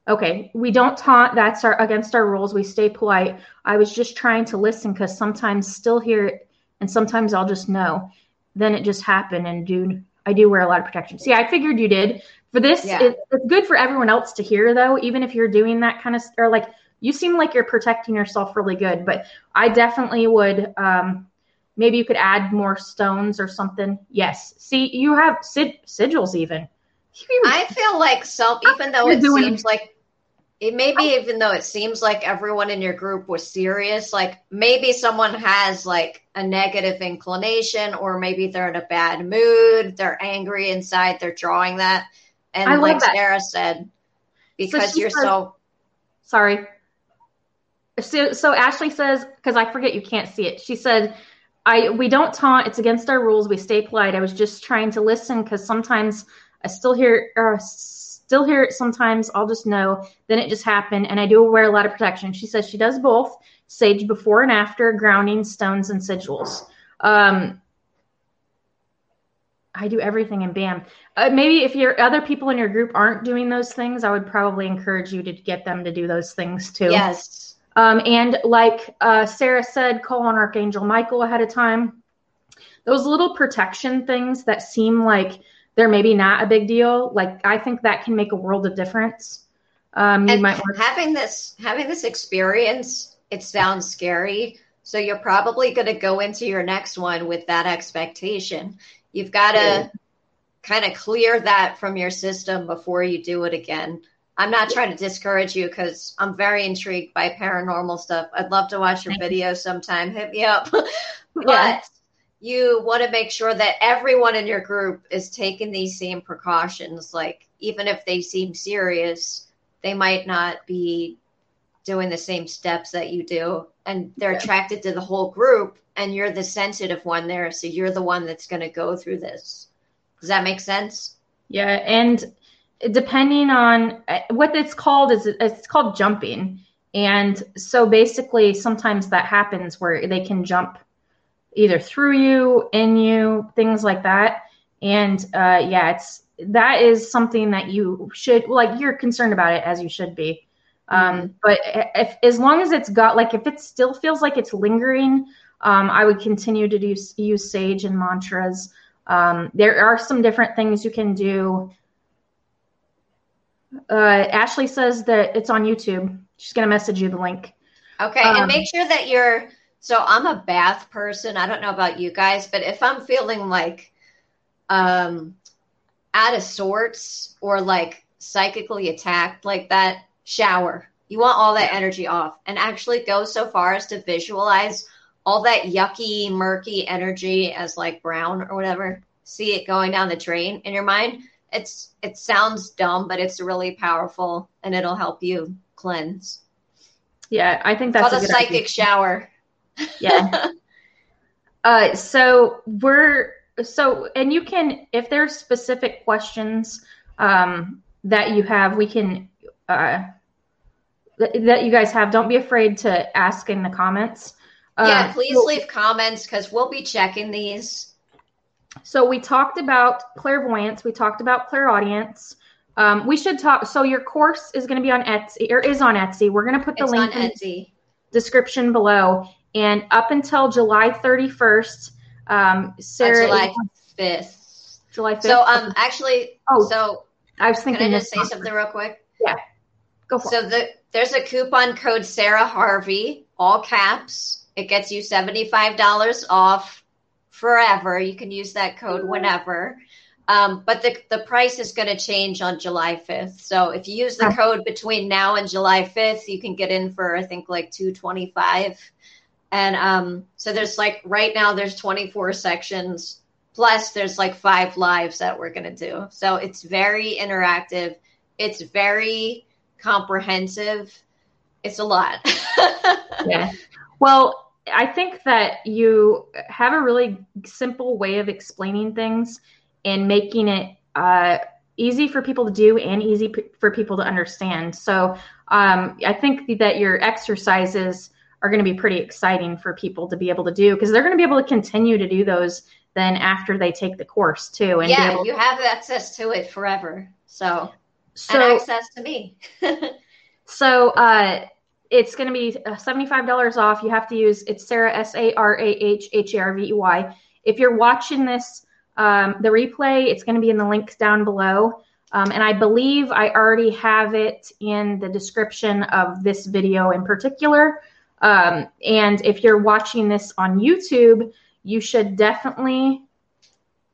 okay, we don't taunt. That's our against our rules. We stay polite. I was just trying to listen because sometimes still hear it, and sometimes I'll just know. Then it just happened, and do I do wear a lot of protection. See, I figured you did. For this, yeah. it, it's good for everyone else to hear, though. Even if you're doing that kind of or like you seem like you're protecting yourself really good. But I definitely would. Um, maybe you could add more stones or something. Yes. See, you have sig- sigils even. I feel like some, even though it seems like it maybe even though it seems like everyone in your group was serious, like maybe someone has like a negative inclination, or maybe they're in a bad mood, they're angry inside, they're drawing that. And like that. Sarah said, because so you're said, so sorry. So, so Ashley says, because I forget you can't see it. She said, "I we don't taunt. It's against our rules. We stay polite. I was just trying to listen because sometimes I still hear or still hear it sometimes. I'll just know. Then it just happened, and I do wear a lot of protection. She says she does both sage before and after grounding stones and sigils. Um, I do everything and bam. Uh, maybe if your other people in your group aren't doing those things, I would probably encourage you to get them to do those things too. Yes. Um, and like uh, Sarah said, call on Archangel Michael ahead of time. Those little protection things that seem like they're maybe not a big deal. Like I think that can make a world of difference. Um, you and might want having this having this experience. It sounds scary, so you're probably going to go into your next one with that expectation. You've got to kind of clear that from your system before you do it again. I'm not trying to discourage you because I'm very intrigued by paranormal stuff. I'd love to watch your video sometime. Hit me up. but yeah you want to make sure that everyone in your group is taking these same precautions. Like, even if they seem serious, they might not be doing the same steps that you do and they're yeah. attracted to the whole group and you're the sensitive one there so you're the one that's going to go through this. Does that make sense? Yeah and depending on uh, what it's called is it's called jumping. And so basically sometimes that happens where they can jump either through you in you things like that. And uh, yeah it's that is something that you should like you're concerned about it as you should be. Um, mm-hmm. but if as long as it's got like if it still feels like it's lingering um, i would continue to do, use sage and mantras. Um, there are some different things you can do. Uh, ashley says that it's on youtube. She's going to message you the link. Okay and um, make sure that you're so i'm a bath person. I don't know about you guys but if i'm feeling like um out of sorts or like psychically attacked like that, shower. You want all that energy off. And actually go so far as to visualize all that yucky, murky energy as like brown or whatever. See it going down the drain in your mind. It's it sounds dumb, but it's really powerful and it'll help you cleanse. Yeah, I think that's called a, a psychic idea. shower. Yeah. uh, so we're so and you can if there's specific questions um, that you have we can uh, that you guys have don't be afraid to ask in the comments yeah uh, please so, leave comments because we'll be checking these so we talked about clairvoyance we talked about clairaudience um, we should talk so your course is going to be on etsy or is on etsy we're going to put the it's link in etsy. description below and up until july 31st um, Sarah, July fifth. July fifth. So, um, actually, oh, so I was thinking. Can I just say something real quick? Yeah, go for so it. So the there's a coupon code Sarah Harvey, all caps. It gets you seventy five dollars off forever. You can use that code whenever. Um, but the, the price is going to change on July 5th. So if you use the code between now and July 5th, you can get in for, I think, like 225 and um, so there's like right now there's 24 sections plus there's like five lives that we're going to do. So it's very interactive. It's very comprehensive. It's a lot. yeah. Well, I think that you have a really simple way of explaining things and making it uh, easy for people to do and easy p- for people to understand. So um, I think that your exercises are going to be pretty exciting for people to be able to do because they're going to be able to continue to do those then after they take the course too. And yeah, you have access to it forever. So, so and access to me. so, uh, it's going to be $75 off. You have to use it's Sarah S A R A H H A R V E Y. If you're watching this, um, the replay, it's going to be in the links down below. Um, and I believe I already have it in the description of this video in particular. Um, and if you're watching this on YouTube, you should definitely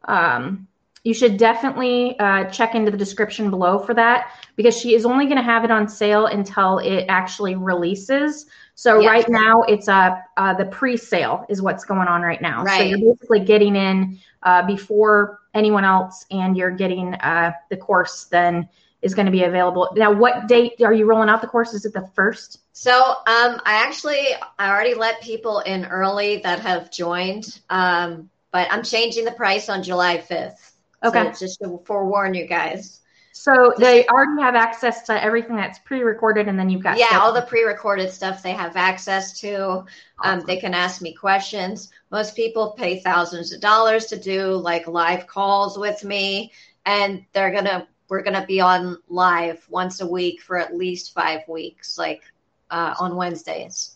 um, you should definitely uh, check into the description below for that because she is only going to have it on sale until it actually releases. So right now it's uh, uh, the pre-sale is what's going on right now. Right. So you're basically getting in uh, before anyone else, and you're getting uh, the course then is going to be available. Now, what date are you rolling out the course? Is it the first? So, um, I actually I already let people in early that have joined, um, but I'm changing the price on July 5th. Okay, so just to forewarn you guys. So they already have access to everything that's pre-recorded, and then you've got yeah, stuff. all the pre-recorded stuff they have access to. Um, awesome. Um, they can ask me questions. Most people pay thousands of dollars to do like live calls with me, and they're gonna we're going to be on live once a week for at least five weeks, like uh, on Wednesdays.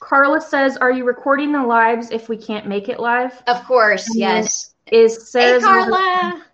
Carla says, "Are you recording the lives if we can't make it live?" Of course, and yes. Is Sarah's hey, Carla?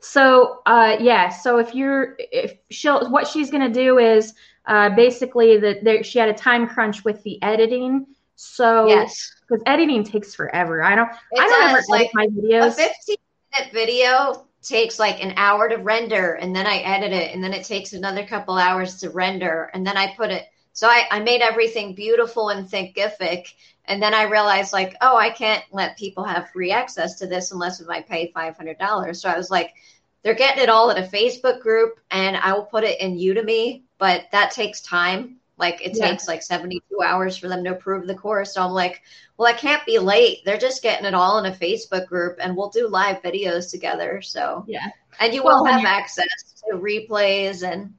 So, uh, yeah. So if you're, if she'll, what she's to do is uh, basically that she had a time crunch with the editing. So yes, because editing takes forever. I don't. It I don't does, ever like, my videos. A 15 minute video takes like an hour to render and then I edit it and then it takes another couple hours to render and then I put it so I, I made everything beautiful and thinkific and then I realized like oh I can't let people have free access to this unless if I pay five hundred dollars so I was like they're getting it all in a Facebook group, and I will put it in Udemy, but that takes time. Like it Yeah. takes like 72 hours for them to approve the course. So I'm like, well, I can't be late. They're just getting it all in a Facebook group, and we'll do live videos together. So Yeah. and you Well, will have access to replays and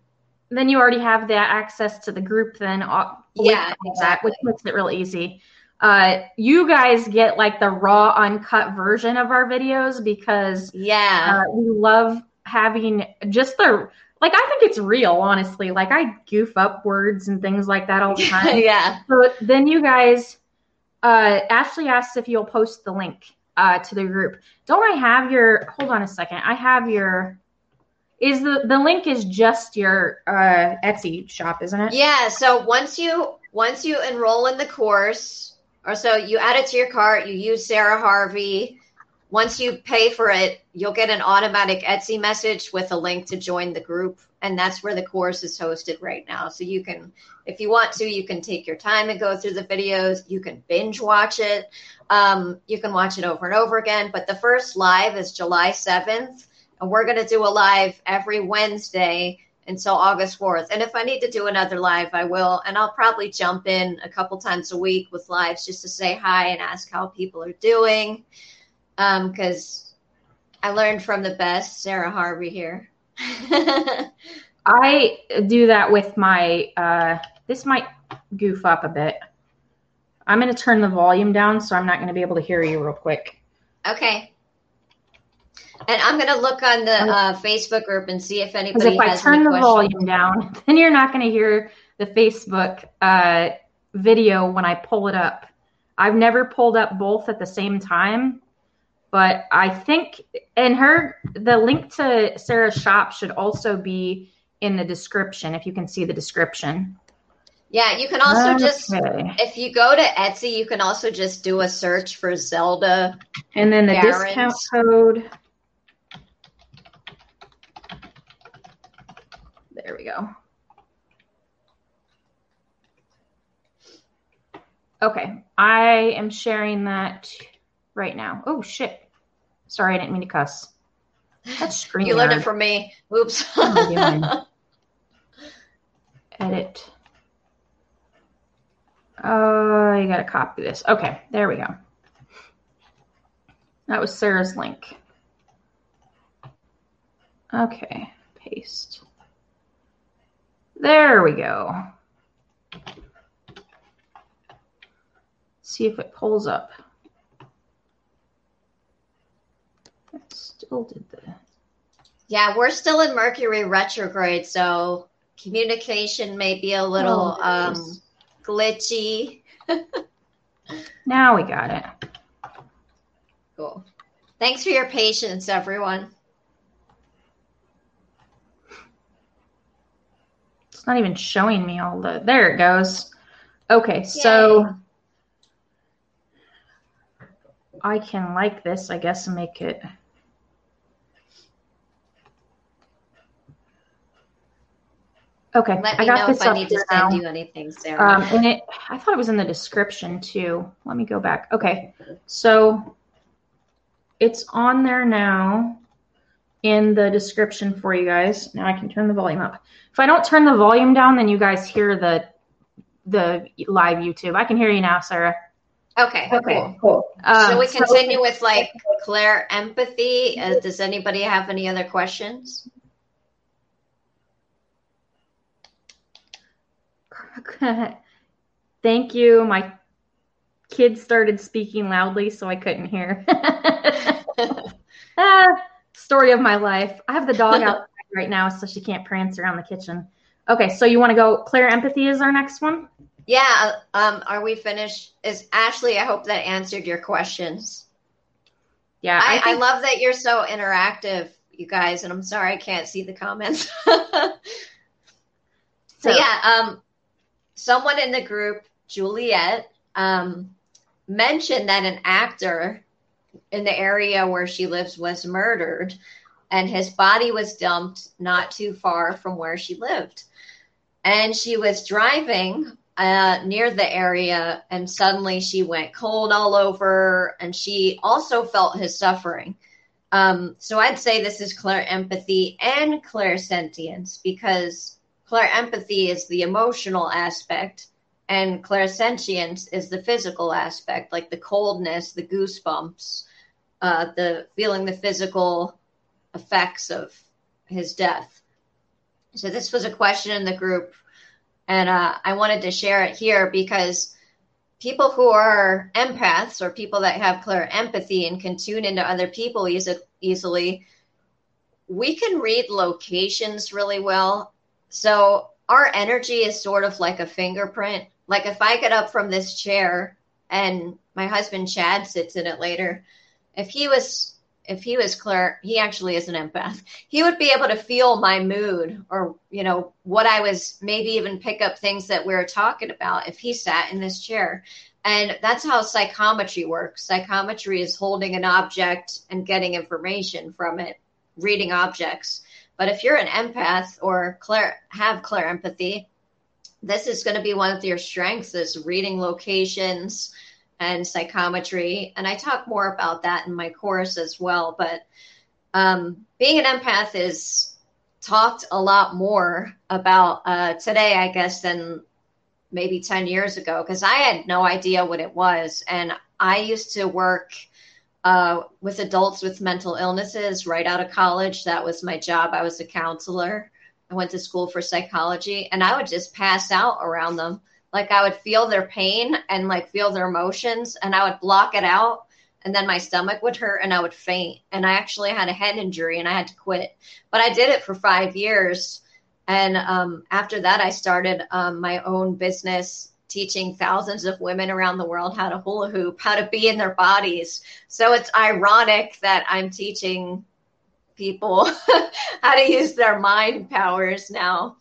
Then you already have that access to the group. Then uh, Yeah, all that, exactly. which makes it real easy. Uh, you guys get like the raw, uncut version of our videos because yeah, uh, we love having just the like. I think it's real, honestly. Like I goof up words and things like that all the time. yeah. So then you guys, uh, Ashley asks if you'll post the link uh, to the group. Don't I have your? Hold on a second. I have your. Is the the link is just your uh, Etsy shop, isn't it? Yeah, so once you once you enroll in the course, or so you add it to your cart, you use Sarah Harvey. Once you pay for it, you'll get an automatic Etsy message with a link to join the group, and that's where the course is hosted right now. So you can, if you want to, you can take your time and go through the videos. You can binge watch it. Um, you can watch it over and over again. But the first live is July seventh, and we're going to do a live every Wednesday until August 4th. And if I need to do another live, I will. And I'll probably jump in a couple times a week with lives just to say hi and ask how people are doing. Because I learned from the best, Sarah Harvey here. I do that with my. Uh, this might goof up a bit. I'm going to turn the volume down, so I'm not going to be able to hear you real quick. okay. And I'm going to look on the uh, Facebook group and see if anybody if I has turn the questions. volume down, then you're not going to hear the Facebook uh, video when I pull it up. I've never pulled up both at the same time, but I think, and her, the link to Sarah's shop should also be in the description if you can see the description. Yeah, you can also just, if you go to Etsy, you can also just do a search for Zelda And then the discount code. There we go. Okay, I am sharing that right now. Oh shit! Sorry, I didn't mean to cuss. That's screen. You learned it from me. Oops. What am I doing? Edit. Oh, you gotta copy this. Okay, there we go. That was Sarah's link. Okay, paste. There we go. See if it pulls up. It still did the. Yeah, we're still in Mercury retrograde, so communication may be a little Oh, um, glitchy. Now we got it. Cool. Thanks for your patience, everyone. It's not even showing me all the. There it goes. Okay, so I can like this, I guess, and make it. Okay, Let I me got know this if I need to here send you anything, Sarah. Um, and it, I thought it was in the description too. Let me go back. Okay, so it's on there now in the description for you guys. Now I can turn the volume up. If I don't turn the volume down, then you guys hear the the live YouTube. I can hear you now, Sarah. okay, cool. cool. Um, Shall we so- continue with like Clair empathy? Uh, does anybody have any other questions? Thank you. My kids started speaking loudly, so I couldn't hear. ah, story of my life. I have the dog outside right now, so she can't prance around the kitchen. Okay, so you want to go? Clair, empathy is our next one. Yeah. Um, are we finished? Is Ashley? I hope that answered your questions. Yeah, I, I, think- love that you're so interactive, you guys, and I'm sorry I can't see the comments. so, yeah, um, someone in the group, Juliet, um, mentioned that an actor in the area where she lives was murdered, and his body was dumped not too far from where she lived. And she was driving uh, near the area, and suddenly she went cold all over, and she also felt his suffering. Um, so I'd say this is empathy and clairsentience because clair empathy is the emotional aspect and clairsentience is the physical aspect, like the coldness, the goosebumps, uh, the feeling the physical effects of his death. So this was a question in the group, and uh, I wanted to share it here because people who are empaths or people that have clear empathy and can tune into other people easily, we can read locations really well. So our energy is sort of like a fingerprint. Like if I get up from this chair and my husband Chad sits in it later, if he was if he was clear, he actually is an empath. He would be able to feel my mood or, you know, what I was maybe even pick up things that we were talking about if he sat in this chair. And that's how psychometry works. Psychometry is holding an object and getting information from it, reading objects. But if you're an empath or clear, have clear empathy, this is going to be one of your strengths is reading locations, and psychometry. And I talk more about that in my course as well. But um, being an empath is talked a lot more about uh, today, I guess, than maybe 10 years ago, because I had no idea what it was. And I used to work uh, with adults with mental illnesses right out of college. That was my job. I was a counselor. I went to school for psychology, and I would just pass out around them like I would feel their pain and like feel their emotions and I would block it out and then my stomach would hurt and I would faint. And I actually had a head injury and I had to quit. But I did it for five years. And um, after that, I started um, my own business teaching thousands of women around the world how to hula hoop, how to be in their bodies. So it's ironic that I'm teaching people how to use their mind powers now.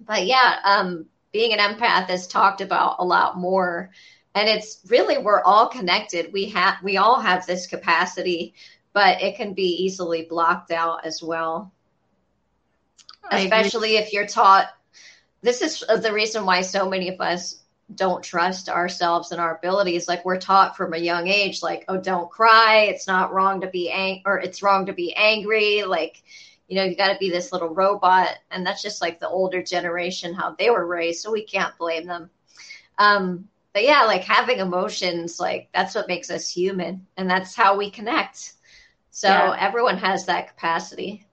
But yeah, um, being an empath is talked about a lot more. And it's really we're all connected. We have we all have this capacity but it can be easily blocked out as well. Especially if you're taught this is the reason why so many of us don't trust ourselves and our abilities. Like we're taught from a young age like oh don't cry. It's not wrong to be ang- or it's wrong to be angry. Like you know, you got to be this little robot. And that's just like the older generation, how they were raised. So we can't blame them. Um, but yeah, like having emotions, like that's what makes us human. And that's how we connect. So yeah. everyone has that capacity.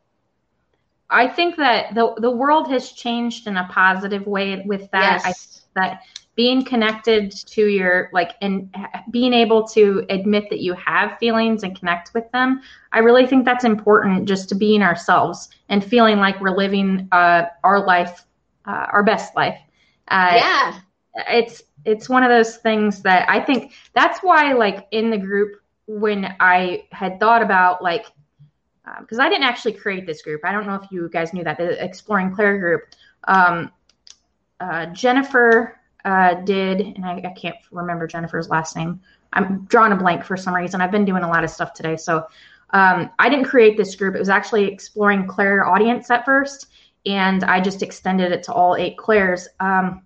I think that the the world has changed in a positive way with that. Yes. I, that being connected to your like and being able to admit that you have feelings and connect with them i really think that's important just to being ourselves and feeling like we're living uh, our life uh, our best life. Uh, yeah. it's it's one of those things that i think that's why like in the group when i had thought about like because um, i didn't actually create this group. I don't know if you guys knew that the exploring clair group. Um, uh, jennifer uh, did, and I, I, can't remember Jennifer's last name. I'm drawing a blank for some reason. I've been doing a lot of stuff today. So um, I didn't create this group. It was actually exploring Clairaudience at first, and I just extended it to all eight Clairs. Um,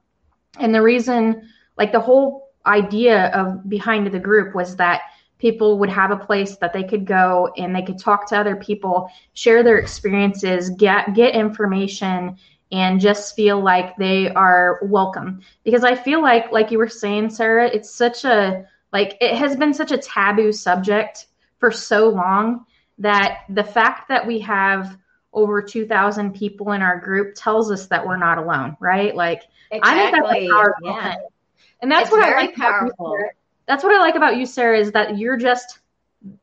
and the reason, like the whole idea of behind the group was that people would have a place that they could go and they could talk to other people, share their experiences, get get information, and just feel like they are welcome. Because i feel like like you were saying sarah it's such a like it has been such a taboo subject for so long that the fact that we have over 2000 people in our group tells us that we're not alone right? Like exactly. i think that's a powerful yeah. thing. And that's it's what i like powerful you, that's what i like about you sarah is that you're just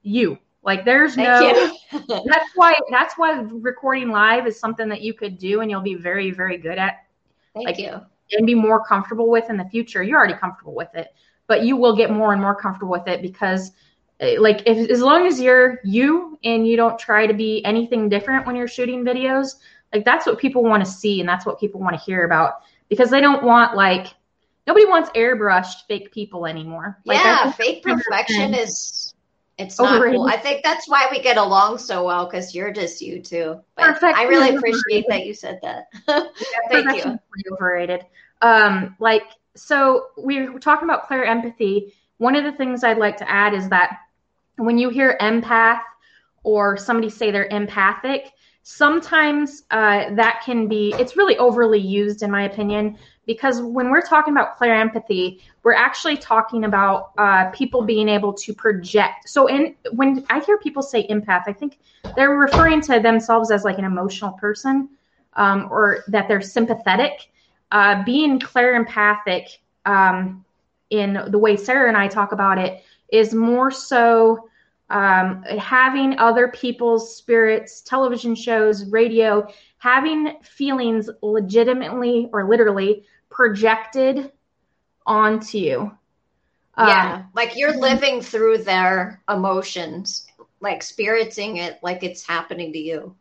you like there's Thank no that's why that's why recording live is something that you could do and you'll be very, very good at. Thank like, you. And be more comfortable with in the future. You're already comfortable with it, but you will get more and more comfortable with it because eh, like if as long as you're you and you don't try to be anything different when you're shooting videos, like that's what people want to see and that's what people want to hear about because they don't want like nobody wants airbrushed fake people anymore. Like, yeah, fake perfection is it's not cool. I think that's why we get along so well because you're just you too. But Perfect. I really appreciate that you said that. Thank you. Overrated. Um, like so, we're talking about clear empathy. One of the things I'd like to add is that when you hear empath or somebody say they're empathic, sometimes uh, that can be, it's really overly used, in my opinion, because when we're talking about clear empathy, we're actually talking about uh, people being able to project. So, in when I hear people say empath, I think they're referring to themselves as like an emotional person um, or that they're sympathetic. Uh, being clear empathic um, in the way Sarah and I talk about it is more so um, having other people's spirits, television shows, radio, having feelings legitimately or literally projected onto you. Yeah, um, like you're living through their emotions, like spiriting it like it's happening to you.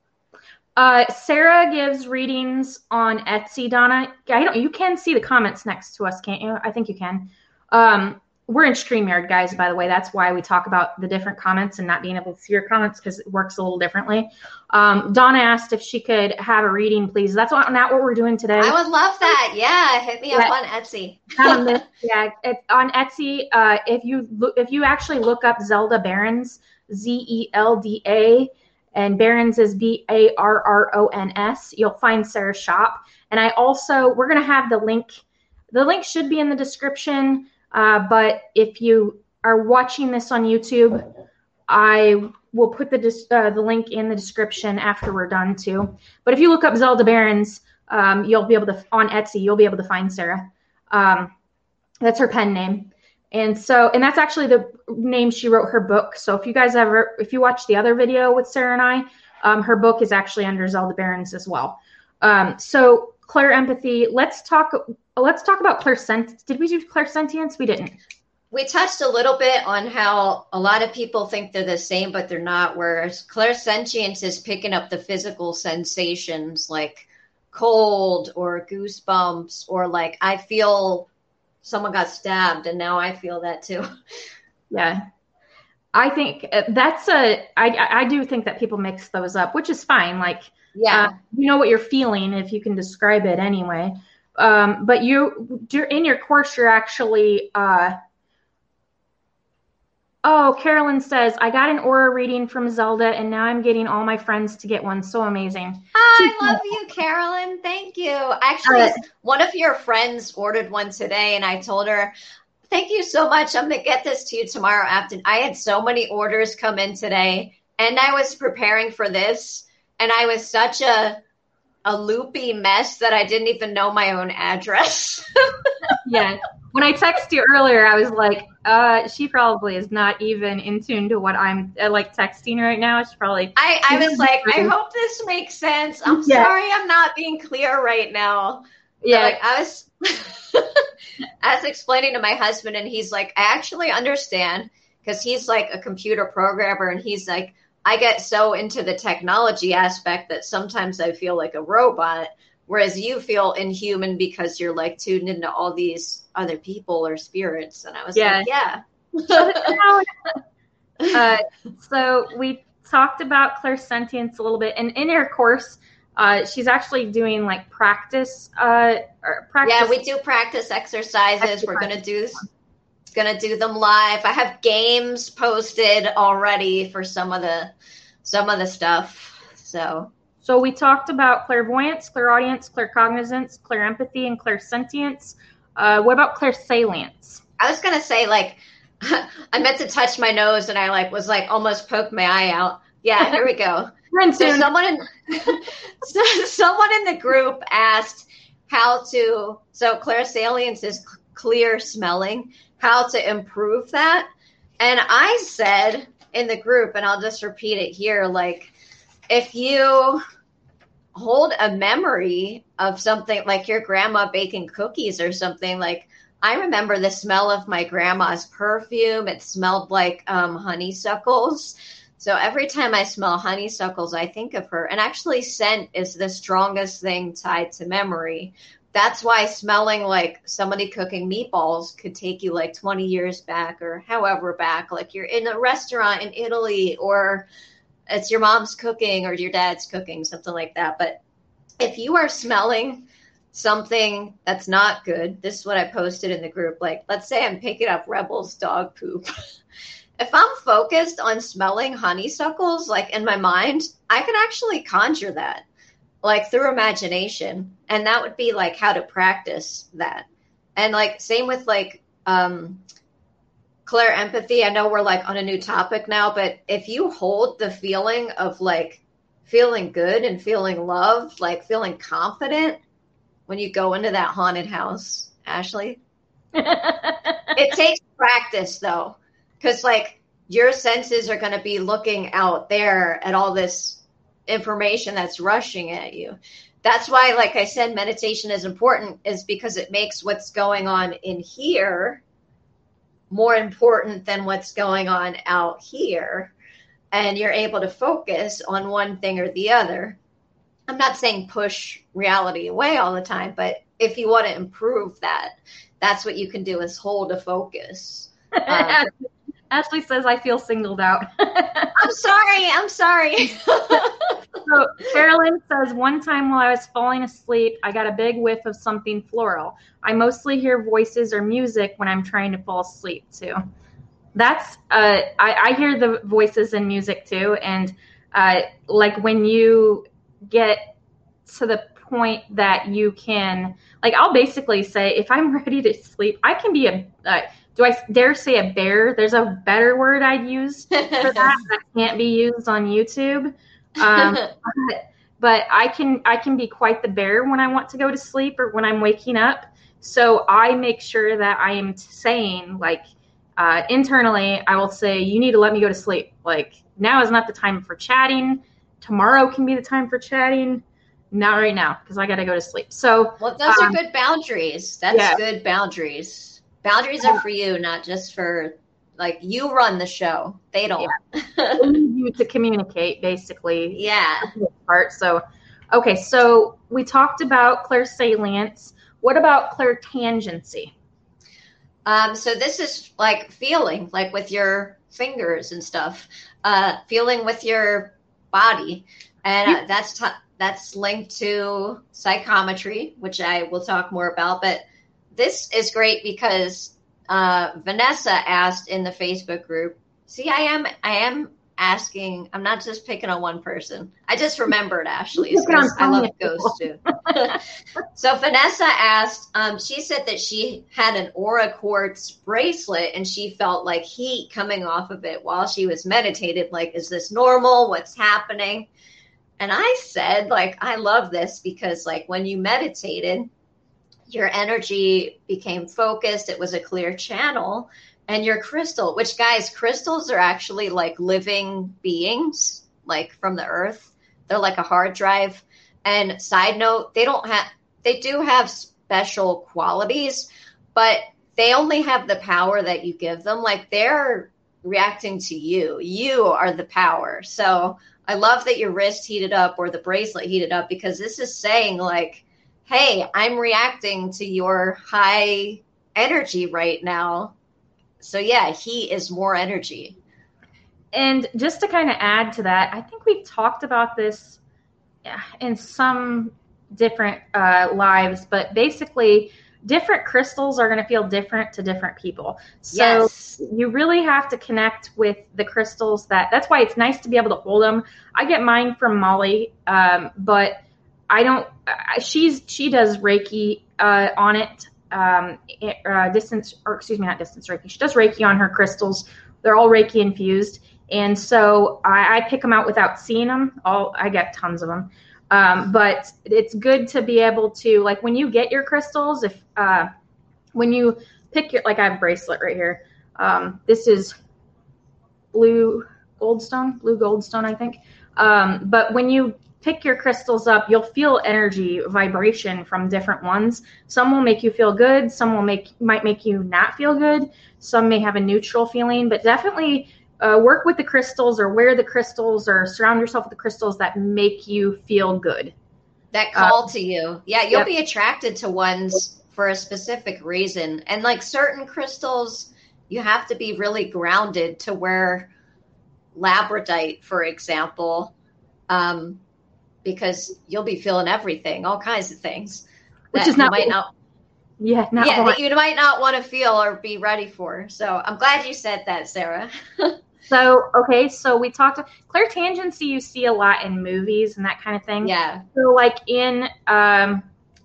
Uh, Sarah gives readings on Etsy. Donna, I don't. You can see the comments next to us, can't you? I think you can. Um, we're in StreamYard, guys, by the way. That's why we talk about the different comments and not being able to see your comments because it works a little differently. Um, Donna asked if she could have a reading, please. That's not, not what we're doing today. I would love that. Yeah, hit me yeah. up on Etsy. um, yeah, it, on Etsy, uh, if you look, if you actually look up Zelda Barrons, Z E L D A, and Barrons is B A R R O N S, you'll find Sarah's shop. And I also, we're going to have the link. The link should be in the description uh, but if you are watching this on YouTube, I will put the uh, the link in the description after we're done too. But if you look up Zelda Barrons, um, you'll be able to on Etsy, you'll be able to find Sarah. Um, that's her pen name. And so, and that's actually the name she wrote her book. So if you guys ever, if you watch the other video with Sarah and I, um, her book is actually under Zelda Barrons as well. Um, so Clair empathy. Let's talk let's talk about clairsentience. Did we do clairsentience? We didn't. We touched a little bit on how a lot of people think they're the same, but they're not. Whereas clairsentience is picking up the physical sensations like cold or goosebumps, or like I feel someone got stabbed and now I feel that too. Yeah. I think uh, that's a. I I do think that people mix those up, which is fine. Like, yeah, uh, you know what you're feeling if you can describe it anyway. Um, but you, you're in your course, you're actually. Uh, oh, Carolyn says, I got an aura reading from Zelda, and now I'm getting all my friends to get one. So amazing. Oh, I love you, Carolyn. Thank you. Actually, uh, one of your friends ordered one today, and I told her, Thank you so much. I'm going to get this to you tomorrow afternoon. I had so many orders come in today, and I was preparing for this, and I was such a a loopy mess that I didn't even know my own address. yeah. When I texted you earlier, I was like, uh, she probably is not even in tune to what I'm uh, like texting right now. She's probably. I, I was like, I hope this makes sense. I'm yeah. sorry I'm not being clear right now. Yeah. Like I was, I was explaining to my husband, and he's like, I actually understand because he's like a computer programmer, and he's like, I get so into the technology aspect that sometimes I feel like a robot, whereas you feel inhuman because you're like tuned into all these other people or spirits. And I was yeah. like, yeah. uh, so we talked about clairsentience a little bit, and in her course, uh, she's actually doing like practice. Uh, practice. Yeah, we do practice exercises. We're gonna do gonna do them live. I have games posted already for some of the some of the stuff. So so we talked about clairvoyance, clairaudience, claircognizance, clairempathy, and clairsentience. Uh, what about clairsalience? I was gonna say like I meant to touch my nose and I like was like almost poked my eye out. Yeah, here we go. so someone in so someone in the group asked how to so clairsalience is clear smelling how to improve that. And I said in the group, and I'll just repeat it here like, if you hold a memory of something like your grandma baking cookies or something, like, I remember the smell of my grandma's perfume. It smelled like um, honeysuckles. So every time I smell honeysuckles, I think of her. And actually, scent is the strongest thing tied to memory that's why smelling like somebody cooking meatballs could take you like 20 years back or however back like you're in a restaurant in italy or it's your mom's cooking or your dad's cooking something like that. But if you are smelling something that's not good this is what i posted in the group like let's say i'm picking up rebel's dog poop. If I'm focused on smelling honeysuckles, like in my mind, I can actually conjure that, like through imagination, and that would be like how to practice that. And like same with like um, clair empathy. I know we're like on a new topic now, but if you hold the feeling of like feeling good and feeling loved, like feeling confident when you go into that haunted house, Ashley. it takes practice though, because like your senses are going to be looking out there at all this information that's rushing at you. That's why, like I said, meditation is important, is because it makes what's going on in here more important than what's going on out here and you're able to focus on one thing or the other. I'm not saying push reality away all the time, but if you want to improve that, that's what you can do is hold a focus. Um, Ashley says, I feel singled out. I'm sorry. I'm sorry. so Carolyn says, one time while I was falling asleep, I got a big whiff of something floral. I mostly hear voices or music when I'm trying to fall asleep too that's uh, I, I, hear the voices and music too, and uh, like when you get to the point that you can, like, I'll basically say if I'm ready to sleep, I can be a. Uh, do I dare say a bear? There's a better word I'd use for that that can't be used on YouTube. Um, but, but I can I can be quite the bear when I want to go to sleep or when I'm waking up. So I make sure that I am saying like uh, internally, I will say, you need to let me go to sleep. Like, now is not the time for chatting. Tomorrow can be the time for chatting. Not right now, because I got to go to sleep. So, well, those um, are good boundaries. That's yeah. good boundaries. Boundaries are for you, not just for like you run the show. They don't. Yeah. need you to communicate, basically. Yeah. Part. So, okay. So we talked about clairsalience. What about clairtangency? Um, so this is like feeling, like with your fingers and stuff, uh, feeling with your body, and uh, that's t- that's linked to psychometry, which I will talk more about. But this is great because uh, Vanessa asked in the Facebook group. See, I am I am asking. I'm not just picking on one person. I just remembered Ashley. I love ghosts too. so Vanessa asked. Um, she said that she had an aura quartz bracelet and she felt like heat coming off of it while she was meditated. Like, is this normal? What's happening? And I said, like, I love this because, like, when you meditated, your energy became focused. It was a clear channel and your crystal, which guys, crystals are actually like living beings, like from the earth. They're like a hard drive. And side note, they don't have, they do have special qualities, but they only have the power that you give them. Like they're reacting to you. You are the power. So I love that your wrist heated up or the bracelet heated up because this is saying like, hey, I'm reacting to your high energy right now so yeah, he is more energy. And just to kind of add to that, I think we've talked about this in some different uh, lives, but basically, different crystals are going to feel different to different people. So yes. you really have to connect with the crystals that. That's why it's nice to be able to hold them. I get mine from Molly, um, but I don't. She's she does Reiki uh, on it um, uh, distance, or excuse me, not distance Reiki. She does Reiki on her crystals. They're all Reiki infused, and so I, I pick them out without seeing them. All I get tons of them, um, but it's good to be able to like when you get your crystals. If uh, when you pick your like I have a bracelet right here. Um, this is blue goldstone, blue goldstone, I think. Um, but when you pick your crystals up, you'll feel energy vibration from different ones. Some will make you feel good, some will make might make you not feel good. Some may have a neutral feeling, but definitely uh, work with the crystals or wear the crystals or surround yourself with the crystals that make you feel good. That call uh, to you. Yeah, you'll yep. be attracted to ones for a specific reason. And like certain crystals, you have to be really grounded to wear labradorite, for example. Um, because you'll be feeling everything, all kinds of things. Which is not might not. Yeah, not yeah, that you might not want to feel or be ready for. So I'm glad you said that, Sarah. so okay, so we talked clairtangency you see a lot in movies and that kind of thing. Yeah. So like in um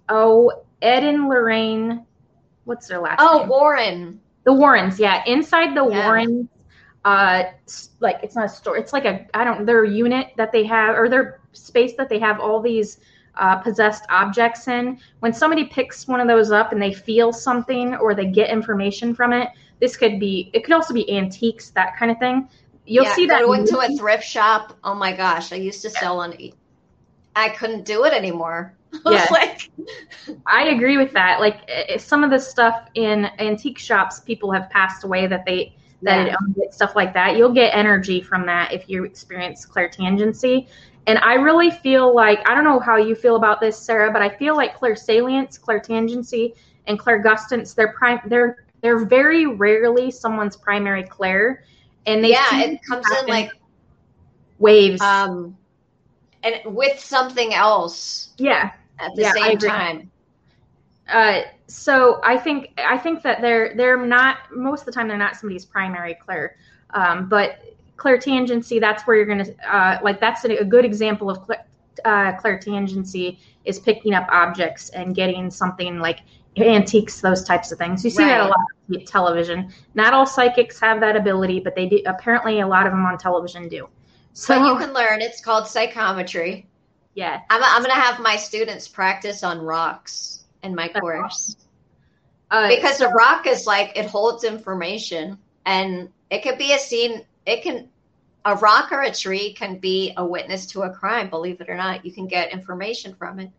oh Ed and Lorraine, what's their last oh, name? Warren. The Warrens, yeah. Inside the yeah. Warrens, uh like it's not a store, it's like a I don't their unit that they have or their space that they have all these uh, possessed objects in. When somebody picks one of those up and they feel something or they get information from it, this could be, it could also be antiques, that kind of thing. You'll yeah, see that. Going to a thrift shop. Oh my gosh, I used to sell on, I couldn't do it anymore. Yeah. like, I agree with that. Like some of the stuff in antique shops, people have passed away that they, that yeah. it, stuff like that. You'll get energy from that if you experience clairtangency. And I really feel like I don't know how you feel about this, Sarah, but I feel like clairsalience, clairtangency, and clairgustance, they're prime they're they're very rarely someone's primary clair. And they Yeah, it comes in like waves. Um and with something else. Yeah. At the yeah, same time. Uh, so I think I think that they're they're not most of the time they're not somebody's primary clair, um, but clairtangency, that's where you're going to, uh, like, that's a, a, good example of cl- uh, clairtangency is picking up objects and getting something like antiques, those types of things. You see right. that a lot on television. Not all psychics have that ability, but they do. Apparently, a lot of them on television do. So but you can learn. It's called psychometry. Yeah, I'm, I'm going to have my students practice on rocks in my course uh, because so, the rock is like it holds information, and it could be a scene it can a rock or a tree can be a witness to a crime believe it or not. You can get information from it.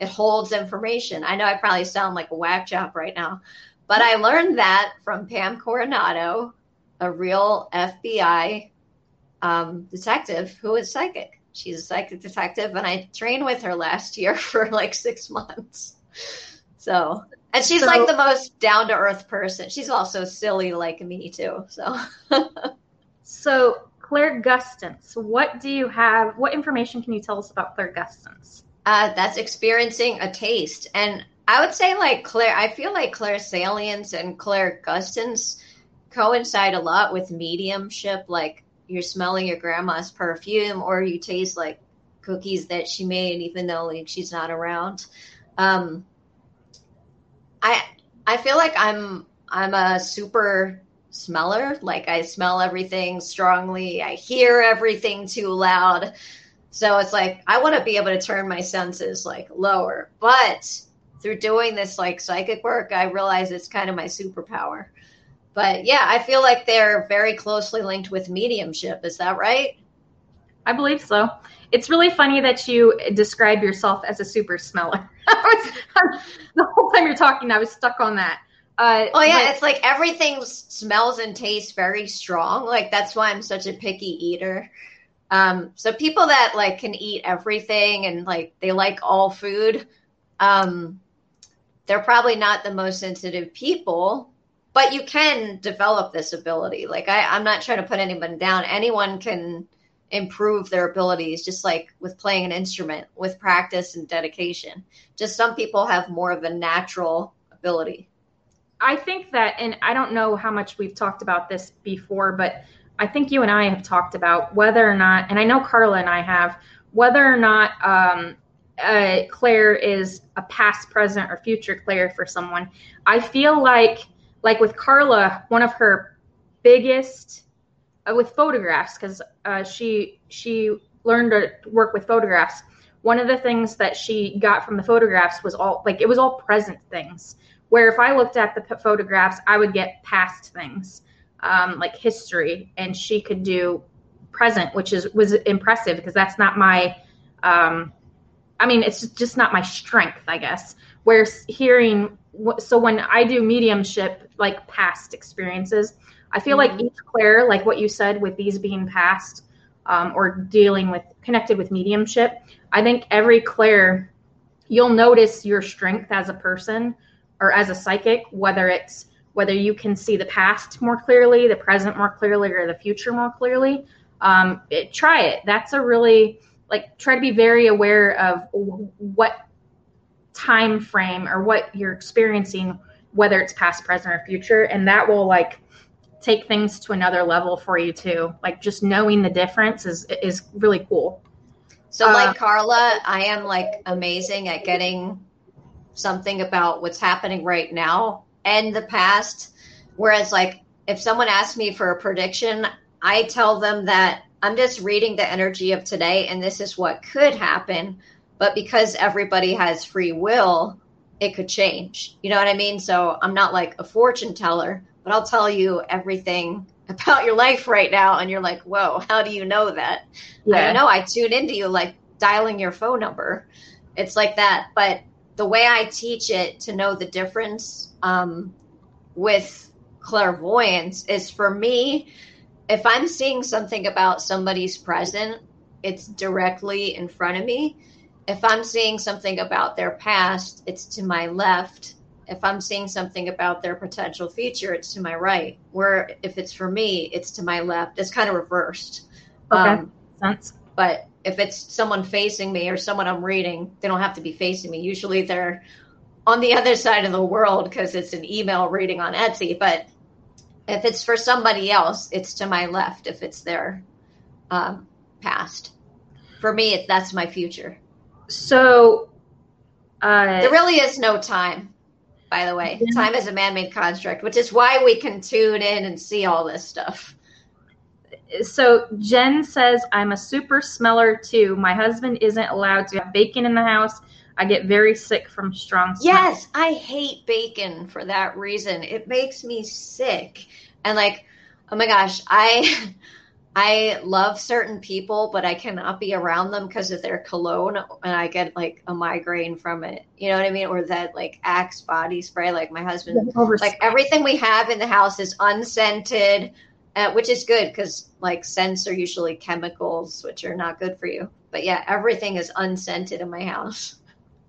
It holds information. I know i probably sound like a whack job right now but i learned that from pam coronado a real fbi um, detective who is psychic. She's a psychic detective and i trained with her last year for like six months. So and she's so, like the most down to earth person. She's also silly like me too so So, clair clairgustance, what do you have? What information can you tell us about clairgustance? Uh, that's experiencing a taste. And I would say, like, clair, I feel like clairsalience and clair clairgustance coincide a lot with mediumship. Like, you're smelling your grandma's perfume, or you taste like cookies that she made, even though like she's not around. Um, I I feel like I'm I'm a super smeller. Like I smell everything strongly. I hear everything too loud. So it's like I want to be able to turn my senses like lower. But through doing this like psychic work, I realize it's kind of my superpower. But yeah, I feel like they're very closely linked with mediumship. Is that right? I believe so. It's really funny that you describe yourself as a super smeller. the whole time you're talking, I was stuck on that. Uh, oh yeah, but, it's like everything smells and tastes very strong. Like that's why I'm such a picky eater. Um, so people that like can eat everything and like they like all food, um, they're probably not the most sensitive people. But you can develop this ability. Like I, I'm not trying to put anyone down. Anyone can improve their abilities, just like with playing an instrument, with practice and dedication. Just some people have more of a natural ability. I think that, and I don't know how much we've talked about this before, but I think you and I have talked about whether or not, and I know Carla and I have, whether or not um, uh, Clair is a past, present, or future clair for someone. I feel like, like with Carla, one of her biggest uh, with photographs, because uh, she she learned to work with photographs. One of the things that she got from the photographs was all like it was all present things where if I looked at the photographs, I would get past things um, like history, and she could do present, which is was impressive because that's not my. Um, I mean, it's just not my strength, I guess. Where hearing, so when I do mediumship, like past experiences, I feel mm-hmm. like each clair, like what you said, with these being past um, or dealing with connected with mediumship, I think every clair, you'll notice your strength as a person or as a psychic, whether it's whether you can see the past more clearly, the present more clearly, or the future more clearly. Um, it, try it. That's a really like try to be very aware of what time frame or what you're experiencing, whether it's past, present, or future, and that will like take things to another level for you too. Like just knowing the difference is is really cool. So, like uh, Carla, I am like amazing at getting something about what's happening right now and the past. Whereas, like, if someone asks me for a prediction, I tell them that I'm just reading the energy of today and this is what could happen. But because everybody has free will, it could change. You know what I mean? So I'm not like a fortune teller, but I'll tell you everything about your life right now. And you're like, whoa, how do you know that? Yeah. I know I tune into you like dialing your phone number. It's like that. But the way I teach it to know the difference um, with clairvoyance is for me, if I'm seeing something about somebody's present, it's directly in front of me. If I'm seeing something about their past, it's to my left. If I'm seeing something about their potential future, it's to my right. Where if it's for me, it's to my left. It's kind of reversed. Okay. Um, Sense. But if it's someone facing me or someone I'm reading, they don't have to be facing me. Usually they're on the other side of the world because it's an email reading on Etsy. But if it's for somebody else, it's to my left if it's their um, past. For me, it, that's my future. So uh, there really is no time. By the way, yeah. time is a man-made construct, which is why we can tune in and see all this stuff. So Jen says, "I'm a super smeller too. My husband isn't allowed to have bacon in the house. I get very sick from strong smell. Yes, I hate bacon for that reason. It makes me sick. And like, oh my gosh, I I love certain people, but I cannot be around them because of their cologne and I get like a migraine from it. You know what I mean? Or that like Axe body spray. Like my husband like everything we have in the house is unscented. Uh, which is good because like scents are usually chemicals which are not good for you but yeah everything is unscented in my house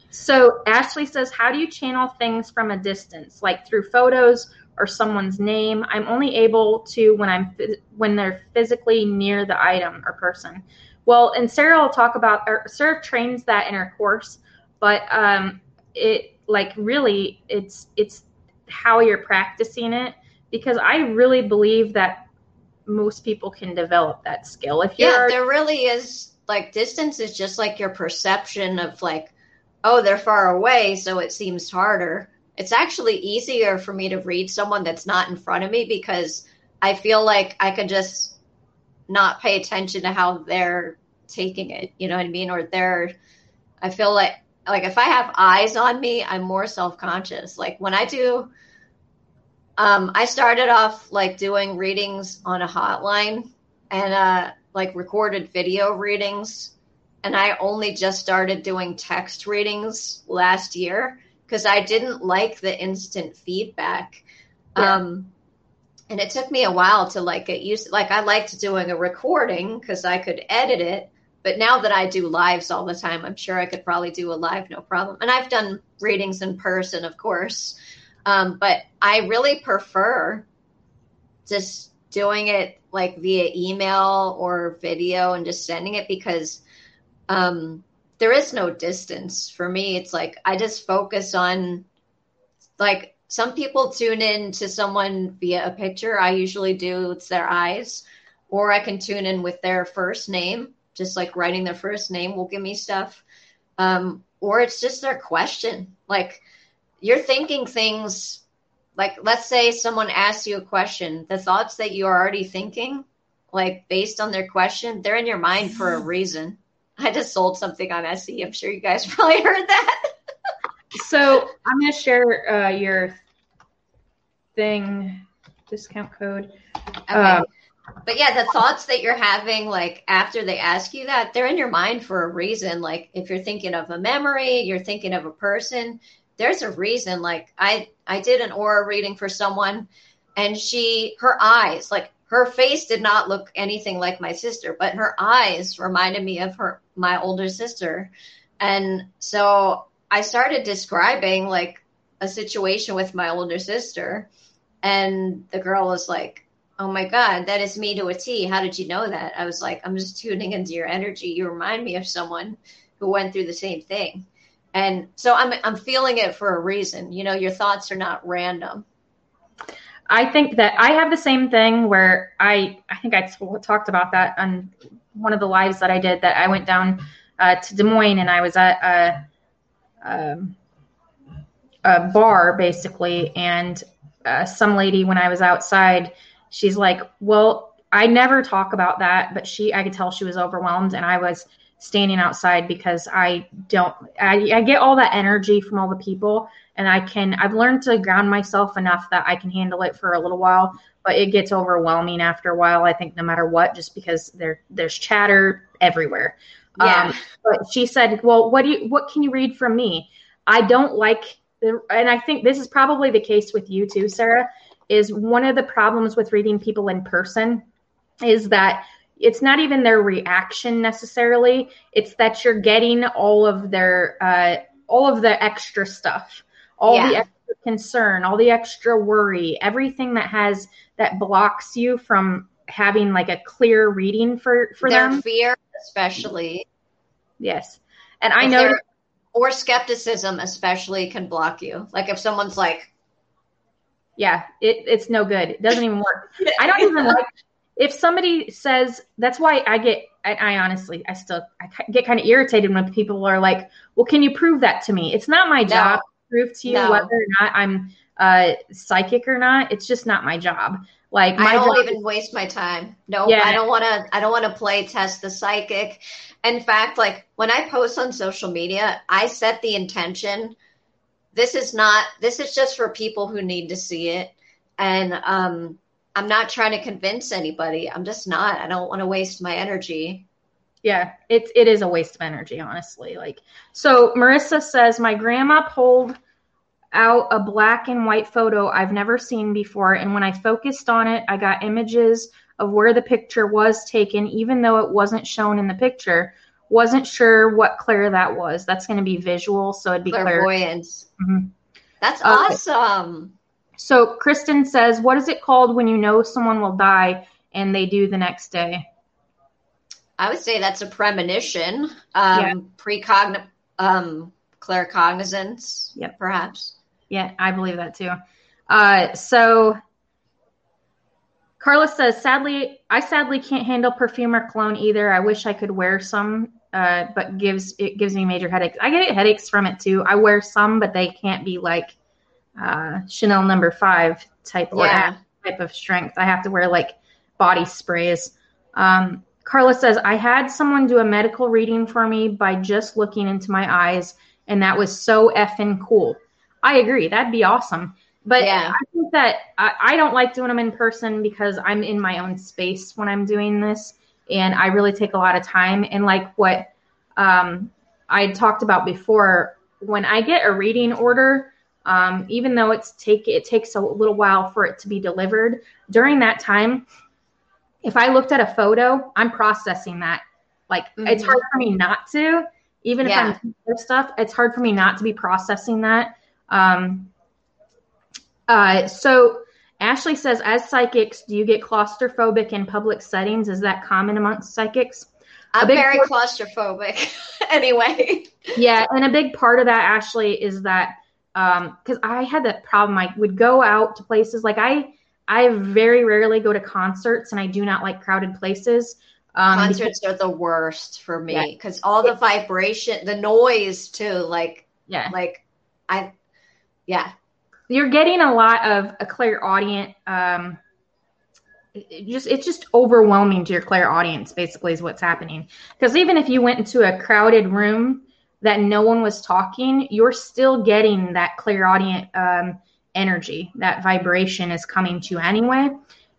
so Ashley says, How do you channel things from a distance, like through photos or someone's name? I'm only able to when I'm when they're physically near the item or person. Well, and Sarah will talk about, or Sarah trains that in her course, but um, it like really it's it's how you're practicing it because I really believe that most people can develop that skill. If you're yeah, there really is like distance is just like your perception of like oh, they're far away, so it seems harder. It's actually easier for me to read someone that's not in front of me because I feel like I can just not pay attention to how they're taking it. You know what I mean? Or they're, I feel like, like if I have eyes on me, I'm more self conscious. Like when I do, um, I started off like doing readings on a hotline and uh, like recorded video readings and I only just started doing text readings last year because I didn't like the instant feedback. Yeah. Um, and it took me a while to like get used. Like I liked doing a recording because I could edit it, but now that I do lives all the time, I'm sure I could probably do a live no problem. And I've done readings in person, of course, um, but I really prefer just doing it like via email or video and just sending it because um, there is no distance for me. It's like I just focus on like some people tune in to someone via a picture. I usually do it's their eyes, or I can tune in with their first name. Just like writing their first name will give me stuff, um, or it's just their question. Like you're thinking things. Like let's say someone asks you a question, the thoughts that you're already thinking, like based on their question, they're in your mind for a reason. I just sold something on Etsy. I'm sure you guys probably heard that. so I'm going to share uh, your thing discount code. Okay. Um, but yeah, the thoughts that you're having, like after they ask you that, they're in your mind for a reason. Like if you're thinking of a memory, you're thinking of a person, there's a reason. Like I, I did an aura reading for someone and she, her eyes, like her face did not look anything like my sister, but her eyes reminded me of her my older sister. And so I started describing like a situation with my older sister and the girl was like, "Oh my god, that is me to a T. How did you know that?" I was like, "I'm just tuning into your energy. You remind me of someone who went through the same thing." And so I'm I'm feeling it for a reason. You know, your thoughts are not random. I think that I have the same thing where I I think I talked about that on one of the lives that I did that I went down uh, to Des Moines and I was at a, a, um, a bar basically and uh, some lady when I was outside she's like well I never talk about that but she I could tell she was overwhelmed and I was standing outside because I don't I, I get all that energy from all the people and I can I've learned to ground myself enough that I can handle it for a little while, but it gets overwhelming after a while. I think no matter what, just because there there's chatter everywhere. Yeah. Um, but she said, "Well, what do you what can you read from me? I don't like." The, and I think this is probably the case with you too, Sarah. Is one of the problems with reading people in person is that it's not even their reaction necessarily. It's that you're getting all of their uh, all of the extra stuff all yeah. the extra concern, all the extra worry, everything that has that blocks you from having like a clear reading for for Their them. Fear, especially. Yes, and I know. Or skepticism, especially, can block you. Like if someone's like, "Yeah, it, it's no good. It doesn't even work." I don't even like if somebody says. That's why I get. I, I honestly, I still, I get kind of irritated when people are like, "Well, can you prove that to me?" It's not my no. job to prove to you no. whether or not I'm uh, psychic or not. It's just not my job. Like I don't even waste my time. No, yeah. I don't want to. I don't want to play test the psychic. In fact, like when I post on social media, I set the intention. This is not. This is just for people who need to see it, and um, I'm not trying to convince anybody. I'm just not. I don't want to waste my energy. Yeah, it's it is a waste of energy, honestly. Like so Marissa says my grandma pulled out a black and white photo I've never seen before and when I focused on it, I got images of where the picture was taken even though it wasn't shown in the picture. Wasn't sure what clair that was. That's going to be visual, so it'd be clairvoyance. Mm-hmm. That's okay. awesome. So Kristen says, "What is it called when you know someone will die and they do the next day?" I would say that's a premonition, um, yeah. precogn, um, claircognizance, yep. perhaps. Yeah, I believe that too. Uh, so Carla says, sadly, I sadly can't handle perfume or cologne either. I wish I could wear some, uh, but gives it gives me major headaches. I get headaches from it too. I wear some, but they can't be like uh, Chanel number five type yeah. or type of strength. I have to wear like body sprays. Um, Carla says, I had someone do a medical reading for me by just looking into my eyes, and that was so effing cool. I agree. That'd be awesome. But yeah. I think that I, I, don't like doing them in person because I'm in my own space when I'm doing this, and I really take a lot of time. And like what um, I talked about before, when I get a reading order, um, even though it's take it takes a little while for it to be delivered, during that time, if I looked at a photo, I'm processing that. Like mm-hmm. it's hard for me not to, even yeah. if I'm stuff, it's hard for me not to be processing that. Um, uh, so Ashley says, as psychics, do you get claustrophobic in public settings? Is that common amongst psychics? I'm very claustrophobic anyway. yeah. And a big part of that, Ashley, is that because um, I had that problem. I would go out to places like I I very rarely go to concerts, and I do not like crowded places. Um, concerts because, are the worst for me because yeah. all the vibration, the noise too. Like, yeah, like I, yeah, you're getting a lot of a clairaudient. Um, it just it's just overwhelming to your clairaudience. Basically, is what's happening. Because even if you went into a crowded room that no one was talking, you're still getting that clairaudient um, energy, that vibration is coming to anyway.